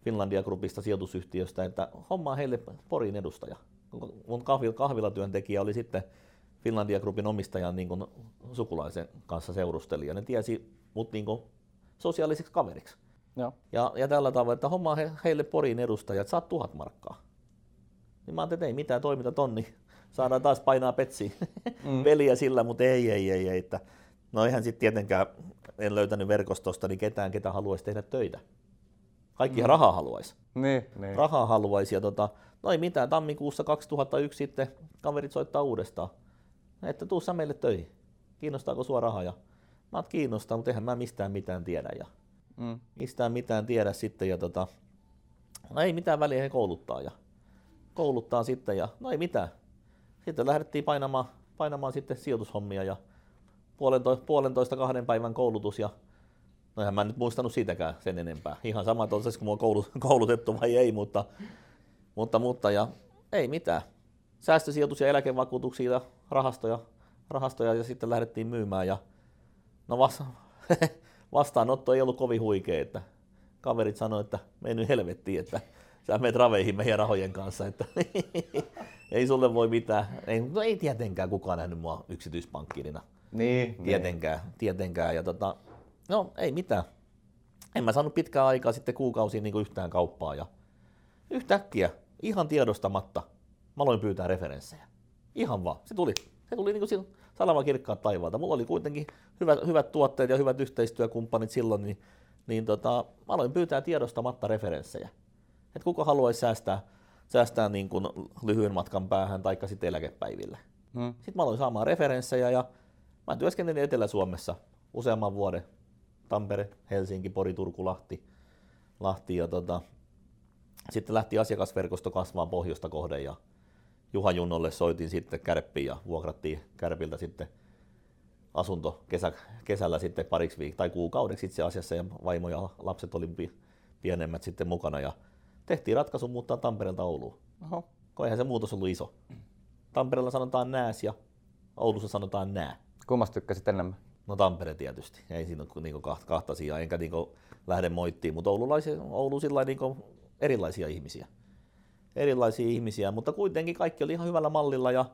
Finlandia Groupista sijoitusyhtiöstä, että hommaa heille Porin edustaja. Mun kahvilatyöntekijä oli sitten Finlandia Groupin omistajan niin kuin sukulaisen kanssa seurusteli ja ne tiesi mut niin kuin sosiaaliseksi kaveriksi. Joo. Ja, ja tällä tavalla, että hommaa he, heille Porin edustajat, saat tuhat markkaa. Niin mä ajattelin, että ei mitään, toiminta tonni. Saadaan taas painaa petsi mm. peliä sillä, mutta ei, ei, ei, ei. Että, no eihän sitten tietenkään, en löytänyt verkostosta, niin ketään, ketä haluaisi tehdä töitä. Kaikki mm. rahaa haluaisi. Niin, niin. Rahaa haluaisi. Ja tota, no ei mitään, tammikuussa 2001 sitten kaverit soittaa uudestaan. Että tuu sä meille töihin. Kiinnostaako sua rahaa? Ja mä oon kiinnostaa, mutta eihän mä mistään mitään tiedä. Ja mm. Mistään mitään tiedä sitten. Ja tota, no ei mitään väliä he kouluttaa. Ja kouluttaa sitten ja no ei mitään. Sitten lähdettiin painamaan, painamaan sitten sijoitushommia ja puolentoista, puolentoista kahden päivän koulutus ja no eihän mä nyt muistanut siitäkään sen enempää. Ihan sama tosiaan, kun mä oon koulutettu vai ei, mutta, mutta, mutta ja ei mitään. Säästösijoitus ja eläkevakuutuksia ja rahastoja, rahastoja ja sitten lähdettiin myymään ja no vasta, vastaanotto ei ollut kovin huikea, että kaverit sanoivat, että mene helvettiin, että sä menet raveihin meidän rahojen kanssa, että ei sulle voi mitään. Ei, no ei tietenkään kukaan nähnyt mua yksityispankkirina. Niin, tietenkään, niin. tietenkään. Ja tota, no ei mitään. En mä saanut pitkään aikaa sitten kuukausiin niin yhtään kauppaa ja yhtäkkiä, ihan tiedostamatta, mä aloin pyytää referenssejä. Ihan vaan. Se tuli. Se tuli niin kuin salama kirkkaat taivaalta. Mulla oli kuitenkin hyvät, hyvät tuotteet ja hyvät yhteistyökumppanit silloin, niin, niin tota, mä aloin pyytää tiedostamatta referenssejä että kuka haluaisi säästää, säästää niin kuin lyhyen matkan päähän tai sitten eläkepäiville. Hmm. Sitten mä aloin saamaan referenssejä ja mä työskentelin Etelä-Suomessa useamman vuoden. Tampere, Helsinki, Pori, Turku, Lahti. Lahti ja tota, sitten lähti asiakasverkosto kasvaa pohjoista kohden ja Juha Junnolle soitin sitten kärppiin ja vuokrattiin kärpiltä sitten asunto kesä, kesällä sitten pariksi viik- tai kuukaudeksi itse asiassa ja vaimo ja lapset oli pienemmät sitten mukana ja tehtiin ratkaisu muuttaa Tampereelta Ouluun. Oho. Eihän se muutos ollut iso. Tampereella sanotaan nääs ja Oulussa sanotaan nää. Kummasta tykkäsit enemmän? No Tampere tietysti. Ei siinä ole niinku kahta, kahta asiaa, enkä niinku lähde moittiin, mutta oululaisia, Oulu sillä niinku erilaisia ihmisiä. Erilaisia ihmisiä, mutta kuitenkin kaikki oli ihan hyvällä mallilla ja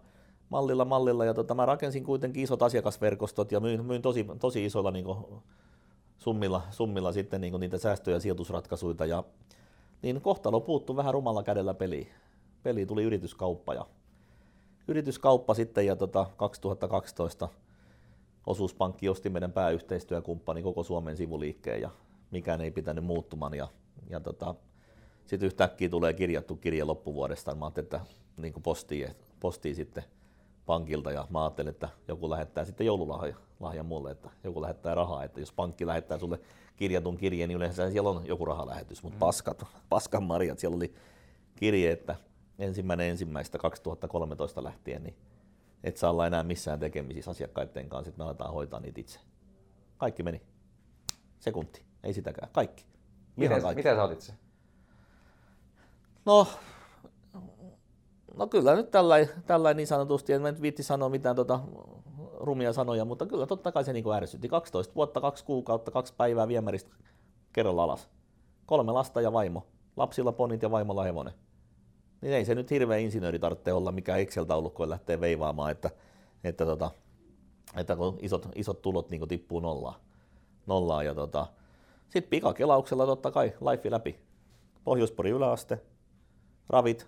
mallilla, mallilla ja tota, mä rakensin kuitenkin isot asiakasverkostot ja myin, myin tosi, tosi isoilla niinku summilla, summilla sitten niinku niitä säästö- ja sijoitusratkaisuja ja niin kohtalo puuttu vähän rumalla kädellä peli. Peli tuli yrityskauppa ja yrityskauppa sitten ja tota 2012 osuuspankki osti meidän pääyhteistyökumppani koko Suomen sivuliikkeen ja mikään ei pitänyt muuttumaan ja, ja tota, sitten yhtäkkiä tulee kirjattu kirje loppuvuodesta. Mä ajattelin, että niin postiin, postiin sitten pankilta ja mä ajattelin, että joku lähettää sitten joululahjan mulle, että joku lähettää rahaa, että jos pankki lähettää sulle kirjatun kirjeen, niin yleensä siellä on joku rahalähetys, mutta mm. paskat, paskan marjat, siellä oli kirje, että ensimmäinen ensimmäistä 2013 lähtien, niin et saa olla enää missään tekemisissä asiakkaiden kanssa, että me aletaan hoitaa niitä itse. Kaikki meni. Sekunti, ei sitäkään. Kaikki. Miten, kaikki. miten sä otit se? No, no kyllä nyt tällainen tällä niin sanotusti, en mä nyt viitti sanoa mitään tota rumia sanoja, mutta kyllä totta kai se niin ärsytti. 12 vuotta, kaksi kuukautta, kaksi päivää viemäristä kerralla alas. Kolme lasta ja vaimo. Lapsilla ponit ja vaimolla hevonen. Niin ei se nyt hirveä insinööri tarvitse olla, mikä Excel-taulukkoon lähtee veivaamaan, että, että, tota, että kun isot, isot tulot niin tippuu nollaan. nollaan ja tota, sitten pikakelauksella totta kai life läpi. Pohjoispori yläaste, ravit,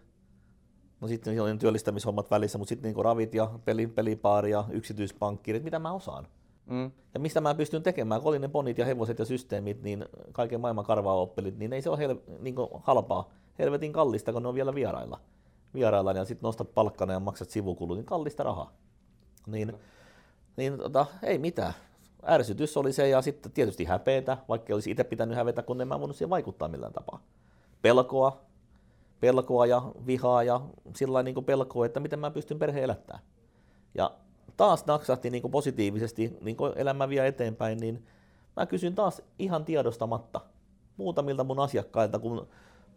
No sitten siellä on työllistämishommat välissä, mutta sitten niinku ravit ja peli, pelipaari ja yksityispankkirit, mitä mä osaan. Mm. Ja mistä mä pystyn tekemään, kun oli ne ponit ja hevoset ja systeemit, niin kaiken maailman karvaa oppelit, niin ei se ole hel, niin halpaa, helvetin kallista, kun ne on vielä vierailla. Vierailla ja sitten nostat palkkana ja maksat sivukulut, niin kallista rahaa. Niin, niin tota, ei mitään. Ärsytys oli se ja sitten tietysti häpeetä, vaikka olisi itse pitänyt hävetä, kun en mä voinut siihen vaikuttaa millään tapaa. Pelkoa, pelkoa ja vihaa ja sillä niin pelkoa, että miten mä pystyn perheen elättämään. Ja taas naksahti niin kuin positiivisesti, niin kuin elämä vie eteenpäin, niin mä kysyn taas ihan tiedostamatta muutamilta mun asiakkailta, kun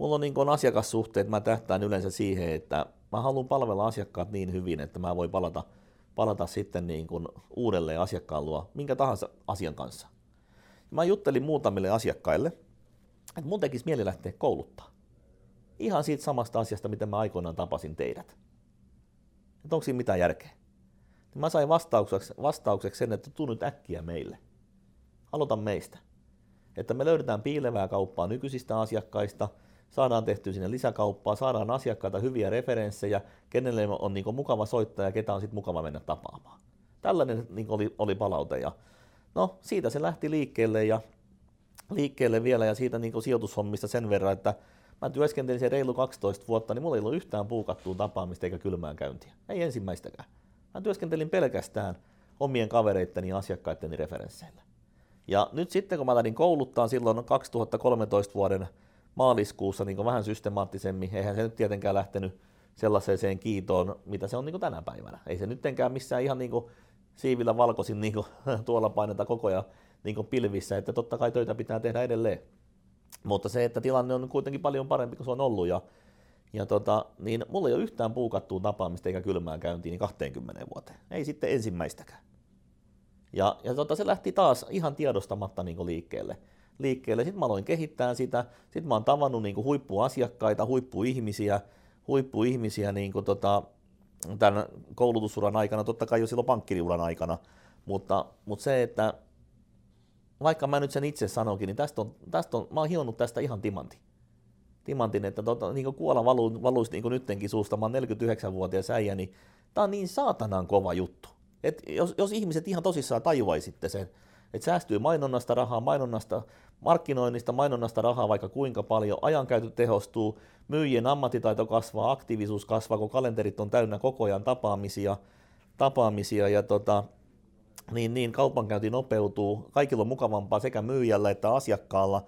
mulla on niin kuin asiakassuhteet, mä tähtään yleensä siihen, että mä haluan palvella asiakkaat niin hyvin, että mä voin palata, palata sitten niin kuin uudelleen asiakkaan luo minkä tahansa asian kanssa. Mä juttelin muutamille asiakkaille, että mun tekisi mieli lähteä kouluttaa. Ihan siitä samasta asiasta, mitä mä aikoinaan tapasin teidät. Että onko siinä mitään järkeä? Mä sain vastaukseksi, vastaukseksi sen, että tuu nyt äkkiä meille. Aloita meistä. Että me löydetään piilevää kauppaa nykyisistä asiakkaista, saadaan tehty sinne lisäkauppaa, saadaan asiakkaita hyviä referenssejä, kenelle on niin mukava soittaa ja ketä on sitten mukava mennä tapaamaan. Tällainen niin oli, oli palaute. Ja no, siitä se lähti liikkeelle ja liikkeelle vielä ja siitä niin sijoitushommista sen verran, että mä työskentelin se reilu 12 vuotta, niin mulla ei ollut yhtään puukattua tapaamista eikä kylmään käyntiä. Ei ensimmäistäkään. Mä työskentelin pelkästään omien kavereitteni ja asiakkaitteni referensseillä. Ja nyt sitten kun mä lähdin kouluttaa silloin 2013 vuoden maaliskuussa niin vähän systemaattisemmin, eihän se nyt tietenkään lähtenyt sellaiseen kiitoon, mitä se on niin tänä päivänä. Ei se nyttenkään missään ihan niin siivillä valkoisin niin tuolla paineta koko ajan niin pilvissä, että totta kai töitä pitää tehdä edelleen. Mutta se, että tilanne on kuitenkin paljon parempi kuin se on ollut ja, ja tota, niin mulla ei ole yhtään puukattua tapaamista eikä kylmään käyntiin niin 20 vuoteen. Ei sitten ensimmäistäkään. Ja, ja tota, se lähti taas ihan tiedostamatta niin liikkeelle. Liikkeelle. Sitten mä aloin kehittää sitä. Sitten mä oon tavannut niin huippuasiakkaita, huippuihmisiä, huippuihmisiä niin kuin tota, tämän koulutusuran aikana, totta kai jo silloin pankkiriuran aikana. Mutta, mutta se, että vaikka mä nyt sen itse sanonkin, niin tästä on, tästä on, mä oon hionnut tästä ihan timantin. Timantin, että tota, niin kuin kuola valuu, valuisi niin kuin nyttenkin suusta, mä oon 49-vuotias äijä, niin tää on niin saatanan kova juttu. Et jos, jos ihmiset ihan tosissaan tajuaisitte sen, että säästyy mainonnasta rahaa, mainonnasta, markkinoinnista, mainonnasta rahaa vaikka kuinka paljon, ajankäyttö tehostuu, myyjien ammattitaito kasvaa, aktiivisuus kasvaa, kun kalenterit on täynnä koko ajan tapaamisia, tapaamisia ja tota, niin, niin kaupankäynti nopeutuu, kaikilla on mukavampaa sekä myyjällä että asiakkaalla.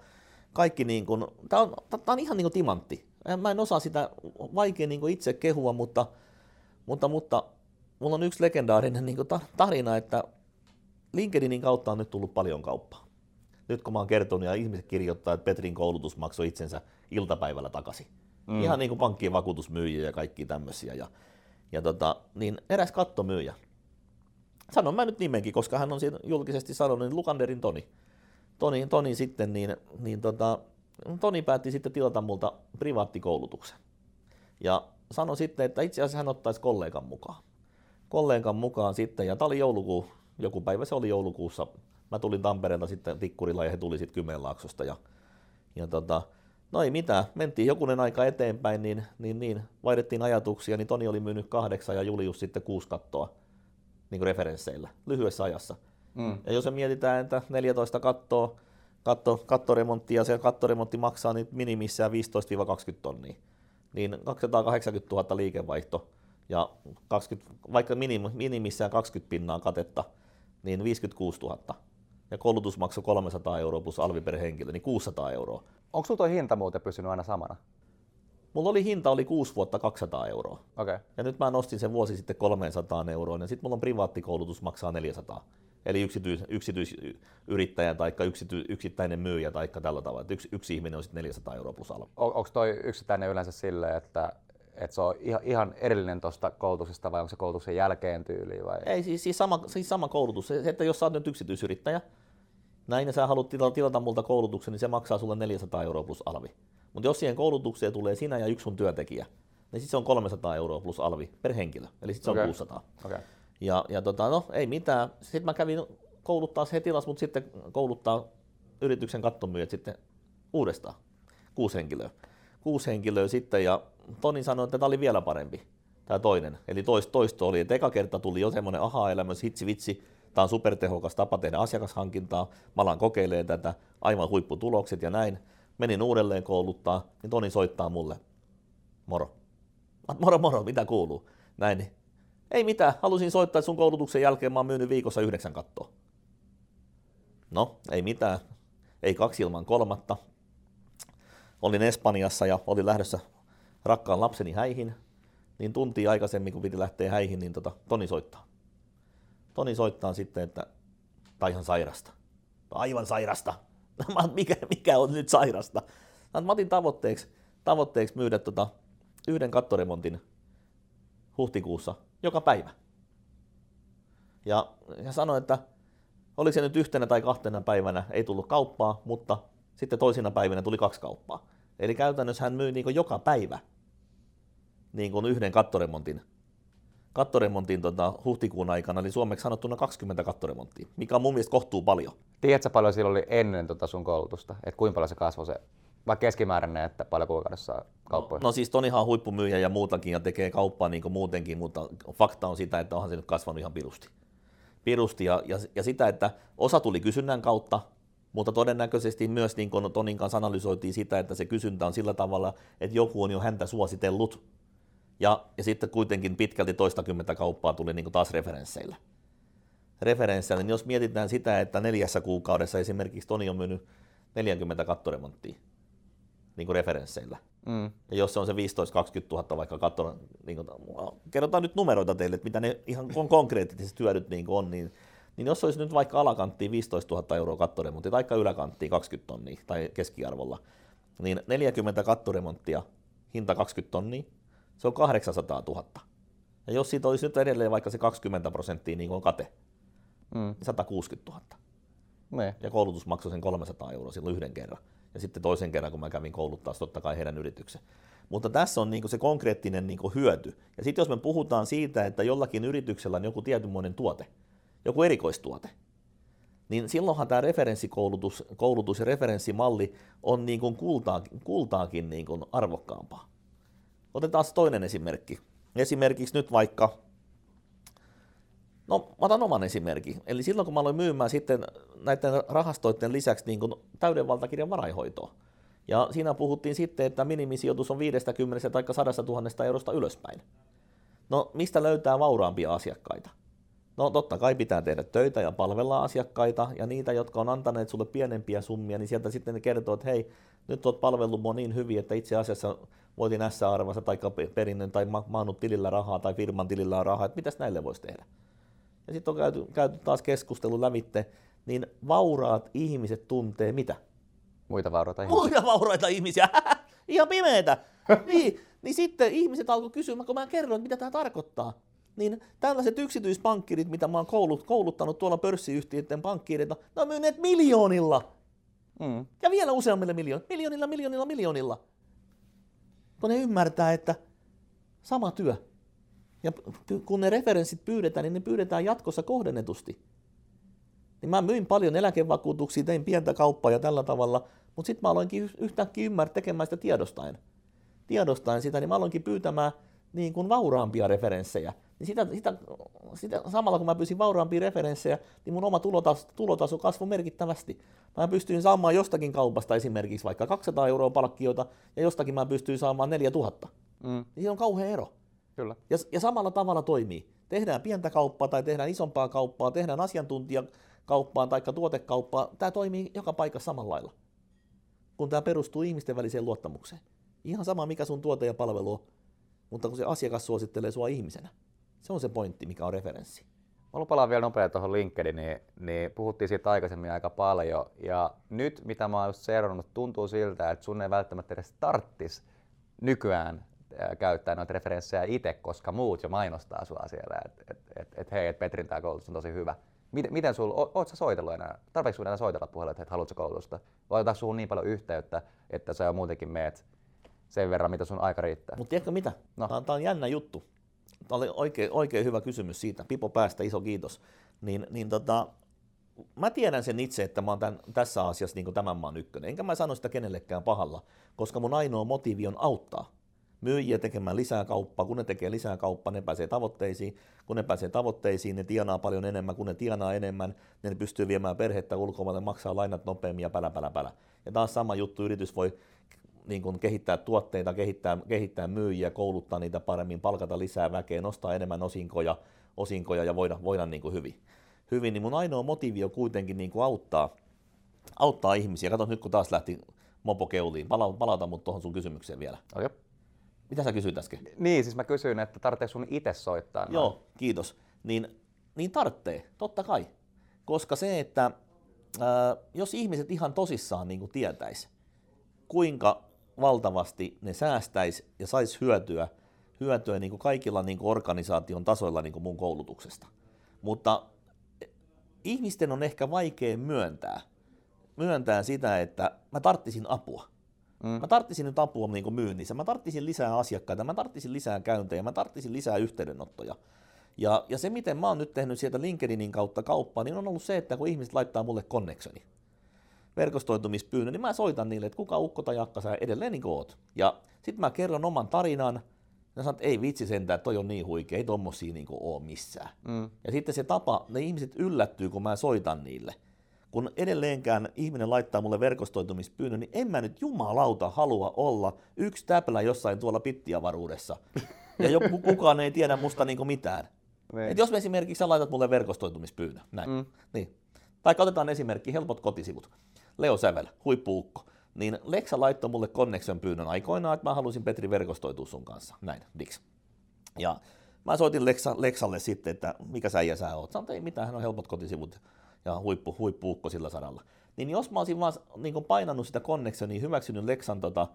Kaikki niin kuin, tämä on, tää on ihan niin kuin timantti. Mä en osaa sitä vaikea niin kuin itse kehua, mutta, mutta, mutta mulla on yksi legendaarinen niin kuin tarina, että LinkedInin kautta on nyt tullut paljon kauppaa. Nyt kun mä oon kertonut ja ihmiset kirjoittaa, että Petrin koulutus maksoi itsensä iltapäivällä takaisin. Mm. Ihan niin kuin pankkien vakuutusmyyjiä ja kaikki tämmöisiä. Ja, ja tota, niin eräs kattomyyjä, sanon mä nyt nimenkin, koska hän on siinä julkisesti sanonut, niin Lukanderin Toni. Toni, Toni sitten, niin, niin tota, Toni päätti sitten tilata multa privaattikoulutuksen. Ja sanoi sitten, että itse asiassa hän ottaisi kollegan mukaan. Kollegan mukaan sitten, ja tämä oli joulukuu, joku päivä se oli joulukuussa. Mä tulin Tampereelta sitten Tikkurilla ja he tuli sitten Kymenlaaksosta. Ja, ja tota, no ei mitään, mentiin jokunen aika eteenpäin, niin, niin, niin vaihdettiin ajatuksia, niin Toni oli myynyt kahdeksan ja Julius sitten kuusi kattoa niin kuin referensseillä lyhyessä ajassa. Mm. Ja jos me mietitään, että 14 kattoa, katto, kattoremonttia, se kattoremontti maksaa niin minimissään 15-20 tonnia, niin 280 000 liikevaihto ja 20, vaikka minim, minimissään 20 pinnaa katetta, niin 56 000. Ja koulutus maksoi 300 euroa plus alvi per henkilö, niin 600 euroa. Onko sinulla tuo hinta muuten pysynyt aina samana? Mulla oli hinta oli 6 vuotta 200 euroa. Okay. Ja nyt mä nostin sen vuosi sitten 300 euroa, ja sitten mulla on privaattikoulutus maksaa 400. Eli yksityis, yksityisyrittäjä tai yksity, yksittäinen myyjä tai tällä tavalla. Yksi, yksi ihminen on sitten 400 euroa plus alvi. On, onko toi yksittäinen yleensä silleen, että että se on ihan, ihan erillinen tuosta koulutuksesta vai onko se koulutuksen jälkeen tyyli? Vai? Ei, siis, siis, sama, siis sama koulutus. Se, että jos sä oot nyt yksityisyrittäjä, näin ja sä haluat tilata, tilata multa koulutuksen, niin se maksaa sulle 400 euroa plus alvi. Mutta jos siihen koulutukseen tulee sinä ja yksi sun työntekijä, niin sitten se on 300 euroa plus alvi per henkilö, eli sitten se okay. on 600. Okay. Ja, ja tota, no ei mitään. Sitten mä kävin kouluttaa se tilas, mutta sitten kouluttaa yrityksen kattomyyjät sitten uudestaan. Kuusi henkilöä. Kuusi henkilöä sitten ja Toni sanoi, että tämä oli vielä parempi, tämä toinen. Eli toisto, toisto oli, että eka kerta tuli jo semmoinen aha-elämys, hitsi vitsi, tämä on supertehokas tapa tehdä asiakashankintaa, mä alan kokeilemaan tätä, aivan huipputulokset ja näin menin uudelleen kouluttaa, niin Toni soittaa mulle, moro. Moro, moro, mitä kuuluu? Näin, Ei mitään, halusin soittaa, että sun koulutuksen jälkeen mä oon myynyt viikossa yhdeksän kattoa. No, ei mitään. Ei kaksi ilman kolmatta. Olin Espanjassa ja olin lähdössä rakkaan lapseni häihin. Niin tunti aikaisemmin, kun piti lähteä häihin, niin tota, Toni soittaa. Toni soittaa sitten, että tai ihan sairasta. Aivan sairasta. mikä, mikä on nyt sairasta? Mä otin tavoitteeksi, tavoitteeksi myydä tota yhden kattoremontin huhtikuussa joka päivä. Ja, ja sanoi, että oli se nyt yhtenä tai kahtena päivänä, ei tullut kauppaa, mutta sitten toisina päivinä tuli kaksi kauppaa. Eli käytännössä hän myi niin joka päivä niin kuin yhden kattoremontin, kattoremontin tota, huhtikuun aikana, eli suomeksi sanottuna 20 kattoremonttia, mikä on mun mielestä kohtuu paljon. Tiedätkö paljon silloin oli ennen tota sun koulutusta, että kuinka paljon se kasvoi se vai keskimääräinen, että paljon kuukaudessa kauppoja? No, no siis on huippumyyjä ja muutakin ja tekee kauppaa niin muutenkin, mutta fakta on sitä, että onhan se nyt kasvanut ihan pirusti. Pirusti ja, ja, ja sitä, että osa tuli kysynnän kautta, mutta todennäköisesti myös niin kuin Tonin kanssa analysoitiin sitä, että se kysyntä on sillä tavalla, että joku on jo häntä suositellut. Ja, ja sitten kuitenkin pitkälti toistakymmentä kauppaa tuli niin kuin taas referensseillä. Referensseillä, niin jos mietitään sitä, että neljässä kuukaudessa esimerkiksi Toni on myynyt 40 kattoremonttia, niin kuin referensseillä. Mm. Ja jos se on se 15-20 000 vaikka katsotaan, niin kuin, kerrotaan nyt numeroita teille, että mitä ne ihan konkreettiset hyödyt niin on, niin, niin jos olisi nyt vaikka alakanttiin 15 000 euroa kattoremontti, tai yläkanttiin 20 tonnia tai keskiarvolla, niin 40 kattoremonttia, hinta 20 tonnia, se on 800 000. Ja jos siitä olisi nyt edelleen vaikka se 20 prosenttia niin kuin kate, mm. 160 000. Ne. Ja koulutus maksoi sen 300 euroa silloin yhden kerran ja sitten toisen kerran, kun mä kävin kouluttaa totta kai heidän yrityksen. Mutta tässä on niin se konkreettinen niin hyöty. Ja sitten jos me puhutaan siitä, että jollakin yrityksellä on joku tietynmoinen tuote, joku erikoistuote, niin silloinhan tämä referenssikoulutus koulutus ja referenssimalli on niin kuin kultaa, kultaakin niin kuin arvokkaampaa. Otetaan toinen esimerkki. Esimerkiksi nyt vaikka No, mä otan oman esimerkin. Eli silloin kun mä aloin myymään sitten näiden rahastoiden lisäksi niin täyden valtakirjan varainhoitoa, ja siinä puhuttiin sitten, että minimisijoitus on 50 tai 100 000 eurosta ylöspäin. No, mistä löytää vauraampia asiakkaita? No totta kai pitää tehdä töitä ja palvella asiakkaita, ja niitä, jotka on antaneet sulle pienempiä summia, niin sieltä sitten ne kertoo, että hei, nyt oot palvellut mua niin hyvin, että itse asiassa voitin S-arvassa tai perinnön tai maannut tilillä rahaa tai firman tilillä rahaa, että mitäs näille voisi tehdä? ja sitten on käyty, käyty taas keskustelu lävitte, niin vauraat ihmiset tuntee mitä? Muita vauraita ihmisiä. Muita vauraita ihmisiä, ihan pimeitä. niin, niin sitten ihmiset alkoi kysymään, kun mä kerroin, mitä tämä tarkoittaa. Niin tällaiset yksityispankkirit, mitä mä oon koulut, kouluttanut tuolla pörssiyhtiöiden pankkireita, ne on myyneet miljoonilla. Mm. Ja vielä useammille miljoonilla, miljoonilla, miljoonilla, miljoonilla. Kun ne ymmärtää, että sama työ, ja kun ne referenssit pyydetään, niin ne pyydetään jatkossa kohdennetusti. Niin mä myin paljon eläkevakuutuksia, tein pientä kauppaa ja tällä tavalla, mutta sitten mä aloinkin yhtäkkiä ymmärtää tekemään sitä tiedostaen. Tiedostaen sitä, niin mä aloinkin pyytämään niin kuin vauraampia referenssejä. Niin sitä, sitä, sitä, samalla kun mä pyysin vauraampia referenssejä, niin mun oma tulotaso, tulotaso kasvoi merkittävästi. Mä pystyin saamaan jostakin kaupasta esimerkiksi vaikka 200 euroa palkkiota, ja jostakin mä pystyin saamaan 4000. Mm. Niin siinä on kauhea ero. Kyllä. Ja, ja samalla tavalla toimii. Tehdään pientä kauppaa tai tehdään isompaa kauppaa, tehdään asiantuntijakauppaa tai tuotekauppaa. Tämä toimii joka paikassa samalla lailla, kun tämä perustuu ihmisten väliseen luottamukseen. Ihan sama, mikä sun tuote ja palvelu on, mutta kun se asiakas suosittelee sua ihmisenä. Se on se pointti, mikä on referenssi. Mä haluan palaa vielä nopeasti tuohon LinkedIniin, niin, puhuttiin siitä aikaisemmin aika paljon. Ja nyt, mitä mä oon just seurannut, tuntuu siltä, että sun ei välttämättä edes tarttis nykyään käyttää noita referenssejä itse, koska muut jo mainostaa sua siellä, että et, et, et, hei, et Petrin tämä koulutus on tosi hyvä. Miten, miten sul, oot sä soitellut enää, tarvitsetko enää soitella puheelle, että haluatko koulutusta? Vai otetaanko suhun niin paljon yhteyttä, että sä jo muutenkin meet sen verran, mitä sun aika riittää? Mutta tiedätkö mitä? No. Tämä, on, jännä juttu. Tämä oli oikein, oikein hyvä kysymys siitä. Pipo päästä, iso kiitos. Niin, niin tota, mä tiedän sen itse, että mä oon tämän, tässä asiassa niin tämän maan ykkönen. Enkä mä sano sitä kenellekään pahalla, koska mun ainoa motiivi on auttaa myyjiä tekemään lisää kauppaa. Kun ne tekee lisää kauppaa, ne pääsee tavoitteisiin. Kun ne pääsee tavoitteisiin, ne tienaa paljon enemmän. Kun ne tienaa enemmän, ne pystyy viemään perhettä ulkomaille, maksaa lainat nopeammin ja pälä, pälä, pälä. Ja taas sama juttu, yritys voi niin kuin kehittää tuotteita, kehittää, kehittää myyjiä, kouluttaa niitä paremmin, palkata lisää väkeä, nostaa enemmän osinkoja, osinkoja ja voida, voida niin kuin hyvin. hyvin. Niin mun ainoa motiivi on kuitenkin niin kuin auttaa, auttaa ihmisiä. Kato nyt kun taas lähti mopo keuliin. Palauta, palauta mut tuohon sun kysymykseen vielä. Okay. Mitä sä kysyit äsken? Niin, siis mä kysyin, että tarvitseeko sun itse soittaa? Noin? Joo, kiitos. Niin, niin tarvitsee, totta kai. Koska se, että ää, jos ihmiset ihan tosissaan niin tietäisi, kuinka valtavasti ne säästäisi ja saisi hyötyä, hyötyä niin kuin kaikilla niin kuin organisaation tasoilla niin kuin mun koulutuksesta. Mutta ihmisten on ehkä vaikea myöntää, myöntää sitä, että mä tarttisin apua. Mm. Mä tarttisin nyt apua niin kuin myynnissä, mä tarttisin lisää asiakkaita, mä tarttisin lisää käyntejä, mä tarttisin lisää yhteydenottoja. Ja, ja se, miten mä oon nyt tehnyt sieltä LinkedInin kautta kauppaa, niin on ollut se, että kun ihmiset laittaa mulle connectioni, verkostoitumispyynnön, niin mä soitan niille, että kuka ukko tai akka sä edelleen niin oot. Ja sitten mä kerron oman tarinan, ja sanon, että ei vitsi sentään, toi on niin huikea, ei tommosia niin ole missään. Mm. Ja sitten se tapa, ne ihmiset yllättyy, kun mä soitan niille. Kun edelleenkään ihminen laittaa mulle verkostoitumispyynnön, niin en mä nyt jumalauta halua olla yksi täplä jossain tuolla pittiavaruudessa. Ja joku, kukaan ei tiedä musta niin mitään. Niin. Et jos me esimerkiksi sä laitat mulle verkostoitumispyynnön, näin, mm. niin. tai otetaan esimerkki, helpot kotisivut. Leo Sävel, huippuukko. Niin Lexa laittoi mulle connection pyynnön aikoinaan, että mä halusin Petri verkostoitua sun kanssa. Näin, Dix. Ja mä soitin Lexa, Lexalle sitten, että mikä sä sä oot. Sanoin, ei mitään, hän on helpot kotisivut ja huippu, huippuukko sillä saralla. Niin jos mä olisin vaan niin painanut sitä connectionia, hyväksynyt Lexan tota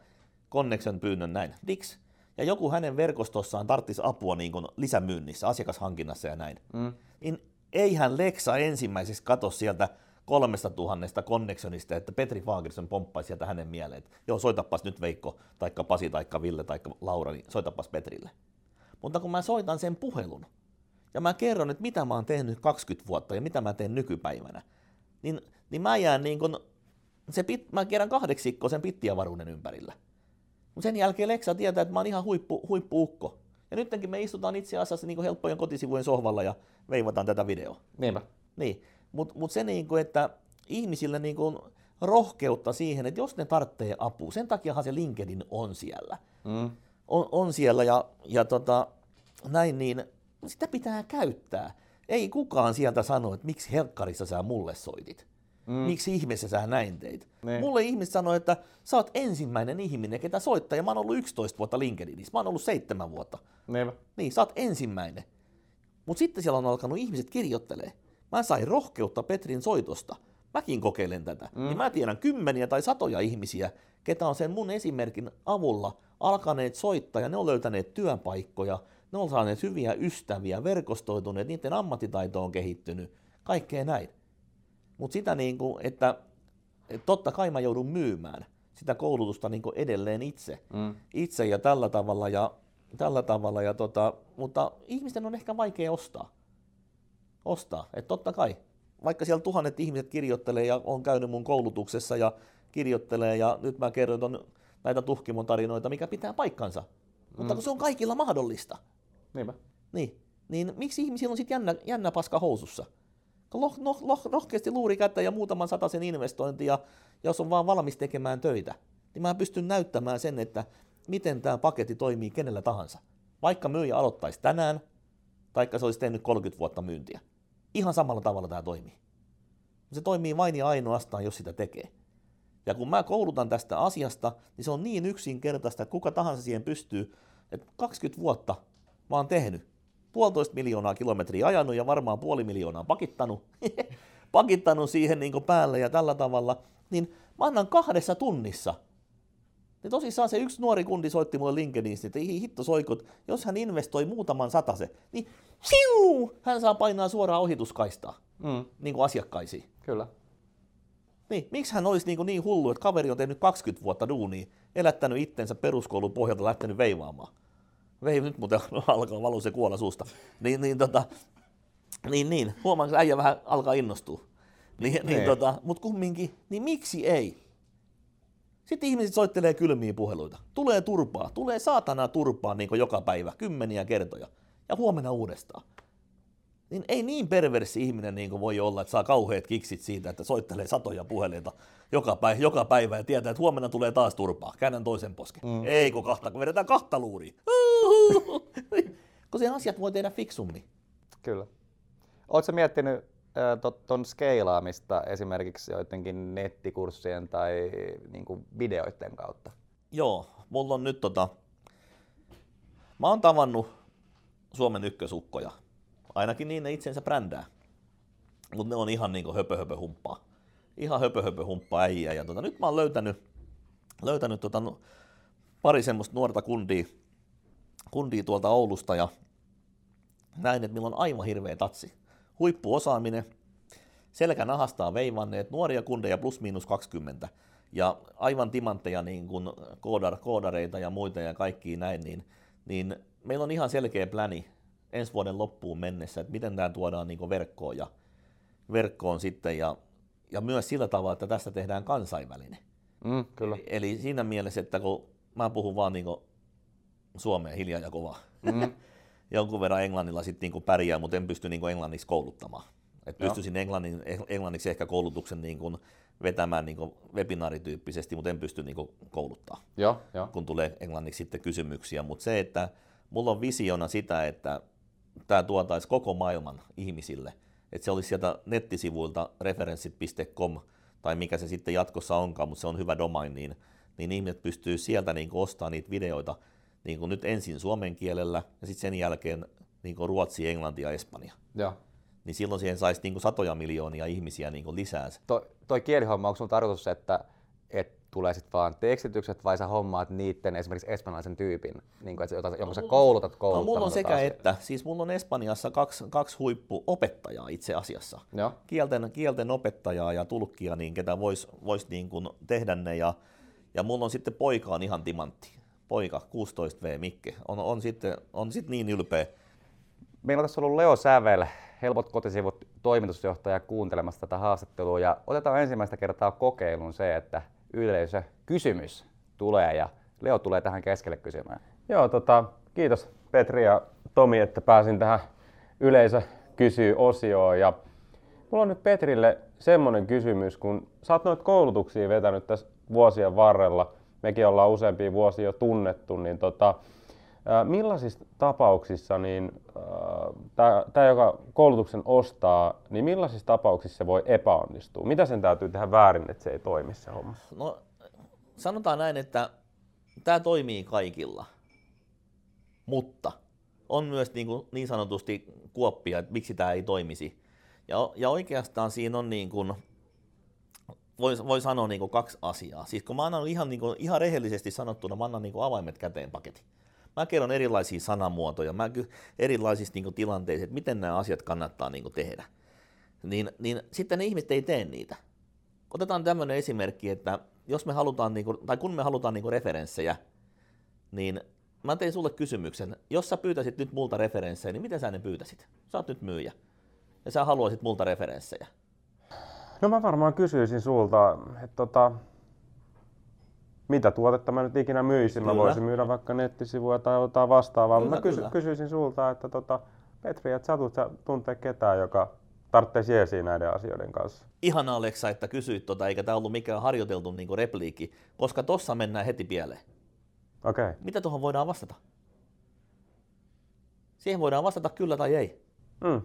connection pyynnön näin, Dix, ja joku hänen verkostossaan tarttisi apua niin kuin lisämyynnissä, asiakashankinnassa ja näin, mm. niin eihän Lexa ensimmäiseksi katso sieltä kolmesta tuhannesta connectionista, että Petri Fagerson pomppaisi sieltä hänen mieleen, että joo, soitapas nyt Veikko, taikka Pasi, taikka Ville, taikka Laura, niin soitapas Petrille. Mutta kun mä soitan sen puhelun, ja mä kerron, että mitä mä oon tehnyt 20 vuotta ja mitä mä teen nykypäivänä, niin, niin mä jään niin kun, se pit, mä kerran kahdeksikko sen pittiavaruuden ympärillä. Mutta sen jälkeen Lexa tietää, että mä oon ihan huippu, huippuukko. Ja nytkin me istutaan itse asiassa niin helppojen kotisivujen sohvalla ja veivataan tätä videoa. Niinpä. Niin. Mutta mut se, niin kuin, että ihmisille niin kuin rohkeutta siihen, että jos ne tarvitsee apua, sen takiahan se LinkedIn on siellä. Mm. On, on siellä ja, ja tota, näin, niin sitä pitää käyttää. Ei kukaan sieltä sano, että miksi helkkarissa sä mulle soitit. Mm. Miksi ihmeessä sä näin teit? Niin. Mulle ihmiset sanoi, että sä oot ensimmäinen ihminen, ketä soittaa, ja mä oon ollut 11 vuotta LinkedInissä. Mä oon ollut 7 vuotta. Niin, niin sä oot ensimmäinen. Mutta sitten siellä on alkanut ihmiset kirjoittelee. Mä sain rohkeutta Petrin soitosta. Mäkin kokeilen tätä. Mm. Niin mä tiedän kymmeniä tai satoja ihmisiä, ketä on sen mun esimerkin avulla alkaneet soittaa ja ne on löytäneet työpaikkoja, ne on saaneet hyviä ystäviä, verkostoituneet, niiden ammattitaito on kehittynyt, kaikkea näin. Mutta sitä niin kuin, että, että totta kai mä joudun myymään sitä koulutusta niin kuin edelleen itse, mm. itse ja tällä tavalla, ja, tällä tavalla ja tota, mutta ihmisten on ehkä vaikea ostaa. Ostaa, että totta kai. Vaikka siellä tuhannet ihmiset kirjoittelee ja on käynyt mun koulutuksessa ja kirjoittelee ja nyt mä kerron ton, näitä tuhkimon tarinoita, mikä pitää paikkansa. Mm. Mutta kun se on kaikilla mahdollista. Niinpä. Niin. Niin miksi ihmisillä on sitten jännä, jännä paska housussa? Loh, loh, loh, rohkeasti luuri kättä ja muutaman sen investointi, ja jos on vaan valmis tekemään töitä, niin mä pystyn näyttämään sen, että miten tämä paketti toimii kenellä tahansa. Vaikka myyjä aloittaisi tänään, taikka se olisi tehnyt 30 vuotta myyntiä. Ihan samalla tavalla tämä toimii. Se toimii vain ja ainoastaan, jos sitä tekee. Ja kun mä koulutan tästä asiasta, niin se on niin yksinkertaista, että kuka tahansa siihen pystyy, että 20 vuotta mä oon tehnyt puolitoista miljoonaa kilometriä ajanut ja varmaan puoli miljoonaa pakittanut, pakittanut siihen niin päälle ja tällä tavalla, niin mä annan kahdessa tunnissa. Niin tosissaan se yksi nuori kundi soitti mulle LinkedInistä, että hitto soikot, jos hän investoi muutaman satase, niin siu, hän saa painaa suoraan ohituskaistaa mm. niin kuin asiakkaisiin. Kyllä. Niin, miksi hän olisi niin, kuin niin hullu, että kaveri on tehnyt 20 vuotta duunia, elättänyt itsensä peruskoulun pohjalta, lähtenyt veivaamaan vei nyt muuten alkaa valua se kuola suusta. Niin, niin, tota, niin, niin. huomaan, että äijä vähän alkaa innostua. Niin, niin, tota, Mutta kumminkin, niin miksi ei? Sitten ihmiset soittelee kylmiä puheluita. Tulee turpaa, tulee saatana turpaa niin joka päivä, kymmeniä kertoja. Ja huomenna uudestaan. niin ei niin perversi ihminen niin voi olla, että saa kauheat kiksit siitä, että soittelee satoja puheleita joka päivä, joka päivä ja tietää, että huomenna tulee taas turpaa. Käännän toisen posken. Mm. Ei kun kahta, kun vedetään kahta luuria. kun se asiat voi tehdä fiksummin. Kyllä. Oletko miettinyt tuon skeilaamista esimerkiksi joidenkin nettikurssien tai niin kuin videoiden kautta? Joo, mulla on nyt tota, mä oon tavannut Suomen ykkösukkoja. Ainakin niin ne itsensä brändää. Mutta ne on ihan niinku höpö höpö humppaa. Ihan höpö höpö humppaa äijä. Ja tota, nyt mä oon löytänyt, löytänyt tota, pari semmoista nuorta kundia, kundia tuolta Oulusta ja näin, että millä on aivan hirveä tatsi. Huippuosaaminen, selkänahastaan veivanneet, nuoria kundeja plus miinus 20 ja aivan timantteja niin kuin koodar, koodareita ja muita ja kaikki näin, niin, niin meillä on ihan selkeä pläni ensi vuoden loppuun mennessä, että miten tämä tuodaan niin verkkoon, ja, verkkoon sitten ja, ja myös sillä tavalla, että tästä tehdään kansainvälinen. Mm, kyllä. Eli, eli siinä mielessä, että kun mä puhun vaan niin suomea hiljaa ja kovaa, mm. jonkun verran englannilla sitten niin pärjää, mutta en pysty niin englanniksi kouluttamaan. Et pystyisin englannin, englanniksi ehkä koulutuksen niin kuin vetämään niin kuin webinaarityyppisesti, mutta en pysty niin kuin kouluttaa, jo, jo. kun tulee englanniksi sitten kysymyksiä. Mutta se, että mulla on visiona sitä, että tämä tuotaisi koko maailman ihmisille, että se olisi sieltä nettisivuilta referenssit.com tai mikä se sitten jatkossa onkaan, mutta se on hyvä domain, niin, niin ihmiset pystyy sieltä niin ostamaan niitä videoita niin kuin nyt ensin suomen kielellä ja sitten sen jälkeen niin kuin ruotsi, englanti ja espanja. Ja. Niin silloin siihen saisi niin kuin satoja miljoonia ihmisiä niin kuin lisää. To, toi kielihomma, onko sun tarkoitus, että, että tulee sitten vaan tekstitykset vai sä hommaat niiden esimerkiksi espanjalaisen tyypin, niin kuin, että jonka sä koulutat kouluttamaan? No, mulla on sekä että. Siis mulla on Espanjassa kaksi, kaksi huippuopettajaa itse asiassa. Joo. Kielten, kielten opettajaa ja tulkkia, niin ketä voisi vois niin kuin tehdä ne. Ja, ja mulla on sitten poika on ihan timantti. Poika, 16V Mikke, on, on sitten on sit niin ylpeä. Meillä on tässä ollut Leo Sävel, Helpot kotisivut toimitusjohtaja kuuntelemassa tätä haastattelua ja otetaan ensimmäistä kertaa kokeilun se, että yleisökysymys tulee ja Leo tulee tähän keskelle kysymään. Joo, tota, kiitos Petri ja Tomi, että pääsin tähän yleisö kysyy osioon. Ja mulla on nyt Petrille semmoinen kysymys, kun sä oot noita koulutuksia vetänyt tässä vuosien varrella, mekin ollaan useampia vuosia jo tunnettu, niin tota, millaisissa tapauksissa niin, tämä, joka koulutuksen ostaa, niin millaisissa tapauksissa se voi epäonnistua? Mitä sen täytyy tehdä väärin, että se ei toimi se homma? No, sanotaan näin, että tämä toimii kaikilla, mutta on myös niin, kuin niin sanotusti kuoppia, että miksi tämä ei toimisi. Ja, ja oikeastaan siinä on niin kuin, voi, voi sanoa niin kuin kaksi asiaa. Siis kun mä annan ihan, niin kuin, ihan rehellisesti sanottuna, mä annan niin kuin avaimet käteen paketin. Mä kerron erilaisia sanamuotoja, mä erilaisista niin tilanteista, että miten nämä asiat kannattaa niin kuin, tehdä. Niin, niin sitten ne ihmiset ei tee niitä. Otetaan tämmöinen esimerkki, että jos me halutaan, niin kuin, tai kun me halutaan niin kuin, referenssejä, niin mä tein sulle kysymyksen. Jos sä pyytäisit nyt multa referenssejä, niin miten sä ne pyytäisit? Sä oot nyt myyjä. Ja sä haluaisit multa referenssejä. No mä varmaan kysyisin sulta, että tota, mitä tuotetta mä nyt ikinä myisin. Kyllä. Mä voisin myydä vaikka nettisivuja tai jotain vastaavaa. Kyllä, mä kysy, kysyisin sulta, että tota, Petri, että satut sä tuntee ketään, joka tarvitsisi jeesiä näiden asioiden kanssa. Ihan Aleksa, että kysyit tota, eikä tämä ollut mikään harjoiteltu niin repliikki, koska tossa mennään heti pieleen. Okei. Okay. Mitä tuohon voidaan vastata? Siihen voidaan vastata kyllä tai ei. Mm.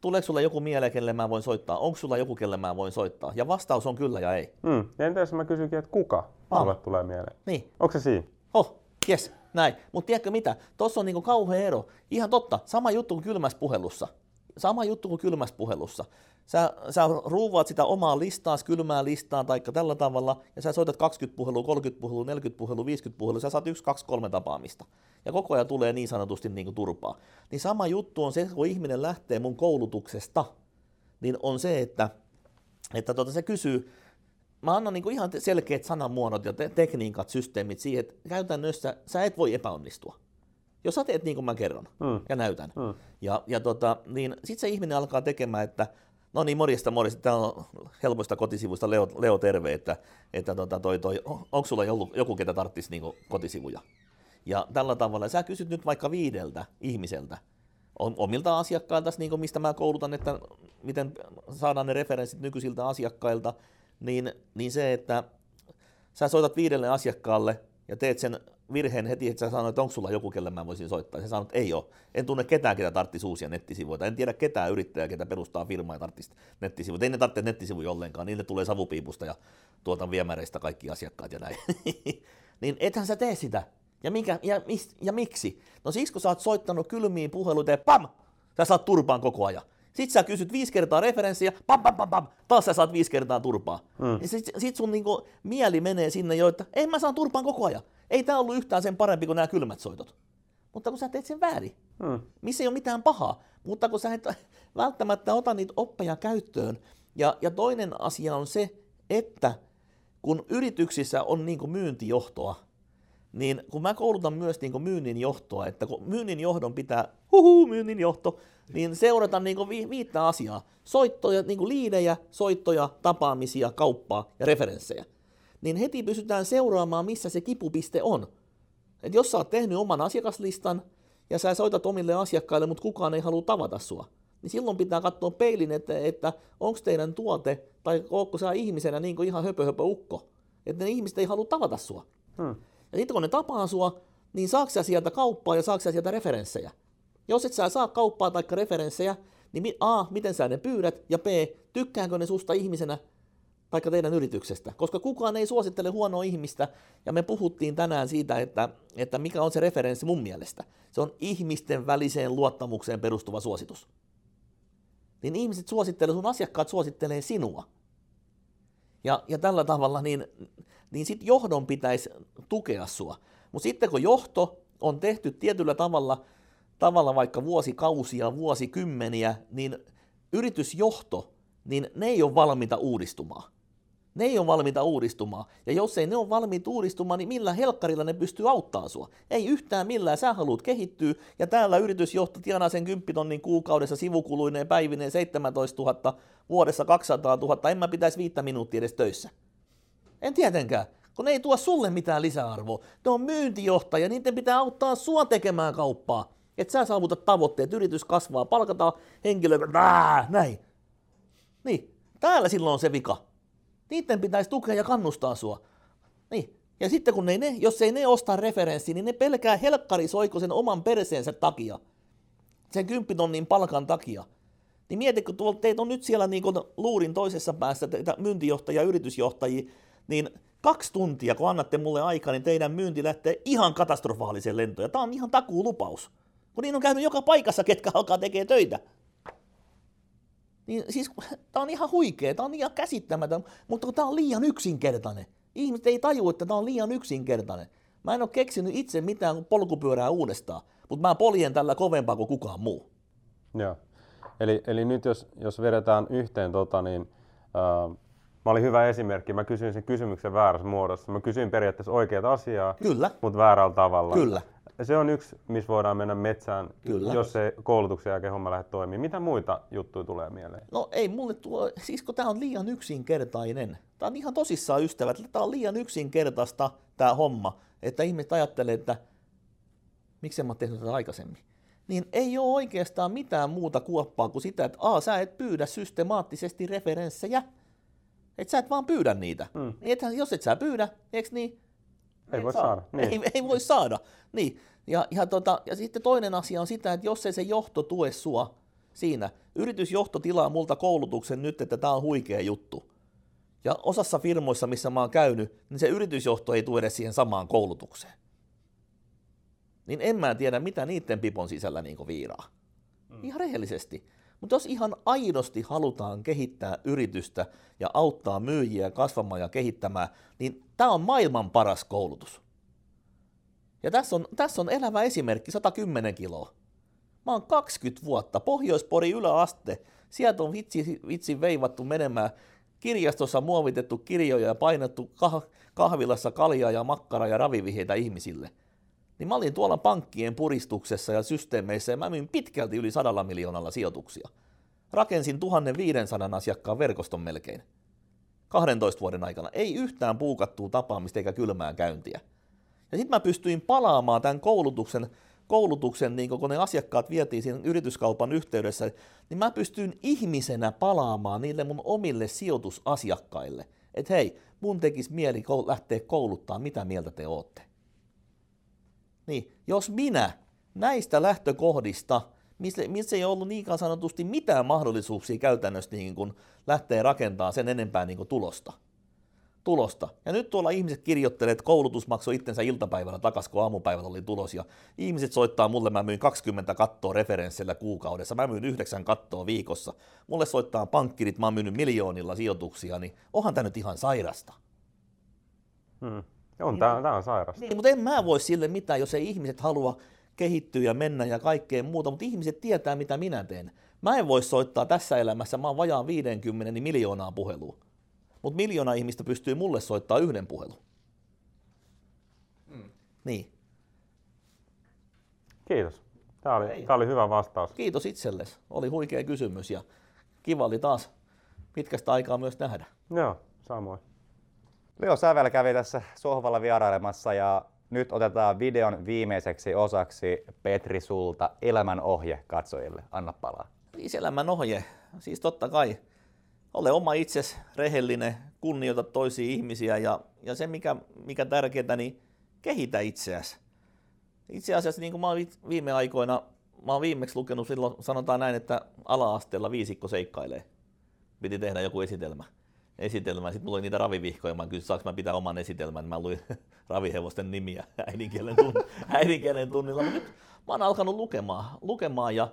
Tuleeko sulle joku mieleen, kelle mä voin soittaa? Onko sulla joku, kelle mä voin soittaa? Ja vastaus on kyllä ja ei. Mm. Entä jos mä kysynkin, että kuka sulle tulee mieleen? Niin. Onko se siinä? Oh, yes, näin. Mutta tiedätkö mitä? Tuossa on niinku kauhea ero. Ihan totta, sama juttu kuin kylmässä puhelussa. Sama juttu kuin kylmässä puhelussa. Sä, sä ruuvaat sitä omaa listaa, kylmää listaa tai tällä tavalla, ja sä soitat 20 puhelua, 30 puhelua, 40 puhelua, 50 puhelua, sä saat 1, 2, 3 tapaamista. Ja koko ajan tulee niin sanotusti niin kuin turpaa. Niin sama juttu on se, kun ihminen lähtee mun koulutuksesta, niin on se, että, että tuota, se kysyy, mä annan niin kuin ihan selkeät sanamuodot ja te- tekniikat, systeemit siihen, että käytännössä sä et voi epäonnistua. Jos sä teet niin kuin mä kerron mm. ja näytän. Mm. Ja, ja tota, niin sitten se ihminen alkaa tekemään, että No niin, morjesta, morjesta. Täällä on helpoista kotisivuista Leo, Leo terve, että, että tota, toi, toi, onko sulla joku, joku ketä tarvitsisi niin kotisivuja? Ja tällä tavalla, sä kysyt nyt vaikka viideltä ihmiseltä, omilta asiakkailta, niin mistä mä koulutan, että miten saadaan ne referenssit nykyisiltä asiakkailta, niin, niin se, että sä soitat viidelle asiakkaalle ja teet sen virheen heti, että sä sanoit, että onko sulla joku, kelle mä voisin soittaa. Ja sä sanoit, että ei ole. En tunne ketään, ketä tarttisi uusia nettisivuja. En tiedä ketään yrittäjää, ketä perustaa firmaa ja tarttisi nettisivuja. Ei ne tarvitse nettisivuja ollenkaan. Niille tulee savupiipusta ja tuotan viemäreistä kaikki asiakkaat ja näin. niin ethän sä tee sitä. Ja, mikä, ja, mis, ja miksi? No siis kun sä oot soittanut kylmiin puheluita ja pam! Sä saat turpaan koko ajan. Sitten sä kysyt viisi kertaa referenssiä, pam, pam, pam, pam, taas sä saat viisi kertaa turpaa. Mm. Ja sit, sit sun niinku mieli menee sinne jo, että ei mä saan turpaan koko ajan. Ei tää ollut yhtään sen parempi kuin nämä kylmät soitot. Mutta kun sä teet sen väärin, mm. missä ei ole mitään pahaa, mutta kun sä et välttämättä ota niitä oppeja käyttöön. Ja, ja toinen asia on se, että kun yrityksissä on niinku myyntijohtoa, niin kun mä koulutan myös niin kuin myynnin johtoa, että kun myynnin johdon pitää, huhu, myynnin johto, niin seurata niin kuin vi- viittä asiaa. Soittoja, niin kuin liidejä, soittoja, tapaamisia, kauppaa ja referenssejä. Niin heti pystytään seuraamaan, missä se kipupiste on. Et jos sä oot tehnyt oman asiakaslistan ja sä soitat omille asiakkaille, mutta kukaan ei halua tavata sua, niin silloin pitää katsoa peilin, että, että onko teidän tuote tai onko sä ihmisenä niin kuin ihan höpö, höpö ukko. Että ne ihmiset ei halua tavata sua. Hmm. Ja sitten kun ne tapaa sua, niin saako sä sieltä kauppaa ja saako sä sieltä referenssejä? Jos et sä saa kauppaa tai referenssejä, niin A, miten sä ne pyydät, ja B, tykkääkö ne susta ihmisenä tai teidän yrityksestä, koska kukaan ei suosittele huonoa ihmistä, ja me puhuttiin tänään siitä, että, että mikä on se referenssi mun mielestä. Se on ihmisten väliseen luottamukseen perustuva suositus. Niin ihmiset suosittelee, sun asiakkaat suosittelee sinua. Ja, ja tällä tavalla niin, niin sitten johdon pitäisi tukea sua. Mutta sitten kun johto on tehty tietyllä tavalla, tavalla vaikka vuosikausia, vuosikymmeniä, niin yritysjohto, niin ne ei ole valmiita uudistumaan. Ne ei ole valmiita uudistumaan. Ja jos ei ne ole valmiita uudistumaan, niin millä helkkarilla ne pystyy auttaa sua? Ei yhtään millään. Sä haluat kehittyä, ja täällä yritysjohto tienaa sen 10 tonnin kuukaudessa sivukuluineen päivineen 17 000, vuodessa 200 000. En mä pitäisi viittä minuuttia edes töissä. En tietenkään, kun ne ei tuo sulle mitään lisäarvoa. Ne on myyntijohtaja, niiden pitää auttaa sua tekemään kauppaa. Että sä saavutat tavoitteet, yritys kasvaa, palkataan henkilö, näin. Niin, täällä silloin on se vika. Niiden pitäisi tukea ja kannustaa sua. Niin. Ja sitten kun ne, ne, jos ei ne osta referenssi, niin ne pelkää helkkarisoiko sen oman perseensä takia. Sen kymppitonnin palkan takia. Niin mieti, kun tuolla teitä on nyt siellä niin luurin toisessa päässä teitä myyntijohtajia, yritysjohtajia, niin kaksi tuntia, kun annatte mulle aikaa, niin teidän myynti lähtee ihan katastrofaaliseen lentoon. Tämä on ihan takuulupaus. Kun niin on käynyt joka paikassa, ketkä alkaa tekee töitä. Niin siis tämä on ihan huikea, tämä on ihan käsittämätön, mutta tämä on liian yksinkertainen. Ihmiset ei taju, että tämä on liian yksinkertainen. Mä en ole keksinyt itse mitään polkupyörää uudestaan, mutta mä poljen tällä kovempaa kuin kukaan muu. Joo. Eli, eli nyt jos, jos vedetään yhteen, tota, niin, äh, Mä olin hyvä esimerkki. Mä kysyin sen kysymyksen väärässä muodossa. Mä kysyin periaatteessa oikeat asiaa, Kyllä. mutta väärällä tavalla. Kyllä. Se on yksi, missä voidaan mennä metsään, Kyllä. jos se koulutuksen jälkeen homma lähde toimimaan. Mitä muita juttuja tulee mieleen? No ei mulle tuo, siis kun tämä on liian yksinkertainen. Tämä on ihan tosissaan ystävät, tämä on liian yksinkertaista tämä homma, että ihmiset ajattelee, että miksi en mä tehnyt tätä aikaisemmin. Niin ei ole oikeastaan mitään muuta kuoppaa kuin sitä, että A, sä et pyydä systemaattisesti referenssejä, että sä et vaan pyydä niitä. Mm. Ethän, jos et sä pyydä, eikö niin? Ei voi saa. saada. Niin. Ei, ei voi saada. Niin. Ja, ja, tota, ja sitten toinen asia on sitä, että jos ei se johto tue sua siinä, yritysjohto tilaa multa koulutuksen nyt, että tämä on huikea juttu. Ja osassa firmoissa, missä mä oon käynyt, niin se yritysjohto ei tue edes siihen samaan koulutukseen. Niin en mä tiedä, mitä niiden pipon sisällä niin viiraa. Mm. Ihan rehellisesti. Mutta jos ihan aidosti halutaan kehittää yritystä ja auttaa myyjiä kasvamaan ja kehittämään, niin tämä on maailman paras koulutus. Ja tässä on, tässä on elävä esimerkki, 110 kiloa. Mä oon 20 vuotta, Pohjoispori yläaste, sieltä on vitsi, vitsi veivattu menemään, kirjastossa muovitettu kirjoja ja painettu kah- kahvilassa kaljaa ja makkaraa ja raviviheitä ihmisille. Niin mä olin tuolla pankkien puristuksessa ja systeemeissä ja mä myin pitkälti yli sadalla miljoonalla sijoituksia. Rakensin 1500 asiakkaan verkoston melkein. 12 vuoden aikana. Ei yhtään puukattua tapaamista eikä kylmää käyntiä. Ja sitten mä pystyin palaamaan tämän koulutuksen koulutuksen, niin kun ne asiakkaat vietiin siinä yrityskaupan yhteydessä, niin mä pystyin ihmisenä palaamaan niille mun omille sijoitusasiakkaille. Että hei, mun tekisi mieli lähteä kouluttaa, mitä mieltä te ootte. Niin, jos minä näistä lähtökohdista, missä, missä ei ollut niinkään sanotusti mitään mahdollisuuksia käytännössä niin kun lähteä rakentamaan sen enempää niin tulosta, tulosta. Ja nyt tuolla ihmiset kirjoittelee, että koulutus maksoi itsensä iltapäivällä takaisin, kun aamupäivällä oli tulos. Ja ihmiset soittaa mulle, mä myin 20 kattoa referenssillä kuukaudessa, mä myyn 9 kattoa viikossa. Mulle soittaa pankkirit, mä oon myynyt miljoonilla sijoituksia, niin onhan tämä nyt ihan sairasta. Hmm. On, tämä, tämä on sairasta. Niin, mutta en mä voi sille mitään, jos ei ihmiset halua kehittyä ja mennä ja kaikkea muuta, mutta ihmiset tietää, mitä minä teen. Mä en voi soittaa tässä elämässä, mä oon vajaan 50 miljoonaa puhelua mutta miljoona ihmistä pystyy mulle soittaa yhden puhelun. Mm. Niin. Kiitos. Tämä oli, tämä oli hyvä vastaus. Kiitos itsellesi. Oli huikea kysymys ja kiva oli taas pitkästä aikaa myös nähdä. Joo, samoin. Leo Sävel kävi tässä sohvalla vierailemassa ja nyt otetaan videon viimeiseksi osaksi Petri sulta elämänohje katsojille. Anna palaa. Siis elämänohje. Siis totta kai ole oma itses, rehellinen, kunnioita toisia ihmisiä ja, ja se mikä, mikä tärkeää, niin kehitä itseäsi. Itse asiassa niin kuin mä oon viime aikoina, mä oon viimeksi lukenut silloin, sanotaan näin, että ala-asteella viisikko seikkailee. Piti tehdä joku esitelmä. Esitelmä. Sitten mulla oli niitä ravivihkoja. Mä kysyin, saanko mä pitää oman esitelmän. Mä luin ravihevosten nimiä äidinkielen, tunn, äidinkielen tunnilla. Mutta nyt mä oon alkanut lukemaan, lukemaan ja,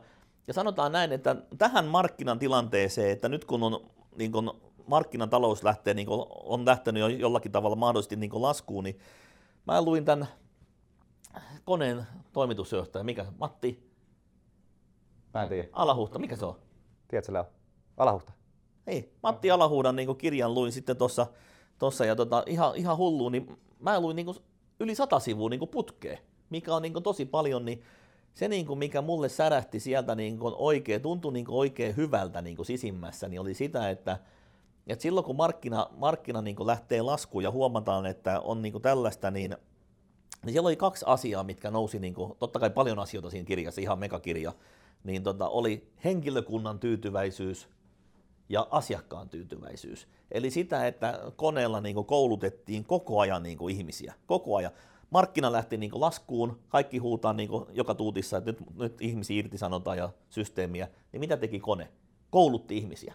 ja sanotaan näin, että tähän markkinan tilanteeseen, että nyt kun on niin kun markkinatalous lähtee, niin kun on lähtenyt jo jollakin tavalla mahdollisesti niin laskuun, niin mä luin tämän koneen toimitusjohtaja, mikä Matti? Mä en tiedä. Alahuhta, mikä se on? Tiedätkö Leo? Alahuhta. Ei, Matti Alahuudan niin kirjan luin sitten tuossa tossa, ja tota, ihan, ihan hulluun, niin mä luin niin yli sata sivua niin putkeen, mikä on niin tosi paljon, niin se, niin kuin mikä mulle särähti sieltä niin kuin oikein, tuntui niin kuin oikein hyvältä niin kuin sisimmässä, niin oli sitä, että, että silloin kun markkina, markkina niin kuin lähtee laskuun ja huomataan, että on niin kuin tällaista, niin, niin siellä oli kaksi asiaa, mitkä nousi, niin kuin, totta kai paljon asioita siinä kirjassa, ihan megakirja, niin tota, oli henkilökunnan tyytyväisyys ja asiakkaan tyytyväisyys. Eli sitä, että koneella niin koulutettiin koko ajan niin ihmisiä, koko ajan markkina lähti niin laskuun, kaikki huutaa niin joka tuutissa, että nyt, nyt ihmisiä irtisanotaan ja systeemiä, niin mitä teki kone? Koulutti ihmisiä.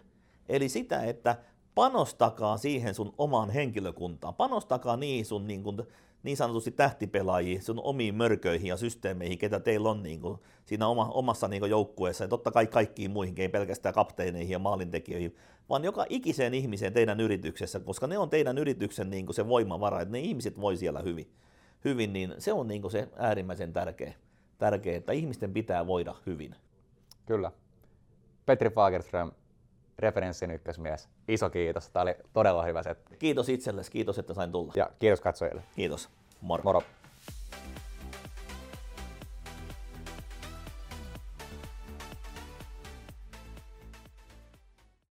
Eli sitä, että panostakaa siihen sun omaan henkilökuntaan, panostakaa niihin sun niin, kuin, niin sanotusti tähtipelaajiin, sun omiin mörköihin ja systeemeihin, ketä teillä on niin kuin, siinä oma, omassa niin joukkueessa, ja totta kai kaikkiin muihin, ei pelkästään kapteeneihin ja maalintekijöihin, vaan joka ikiseen ihmiseen teidän yrityksessä, koska ne on teidän yrityksen niin kuin se voimavara, että ne ihmiset voi siellä hyvin hyvin, niin se on niin se äärimmäisen tärkeä, tärkeä, että ihmisten pitää voida hyvin. Kyllä. Petri Fagerström, referenssin ykkösmies. Iso kiitos. Tämä oli todella hyvä setti. Kiitos itsellesi, kiitos että sain tulla. Ja kiitos katsojille. Kiitos. Moro. Moro.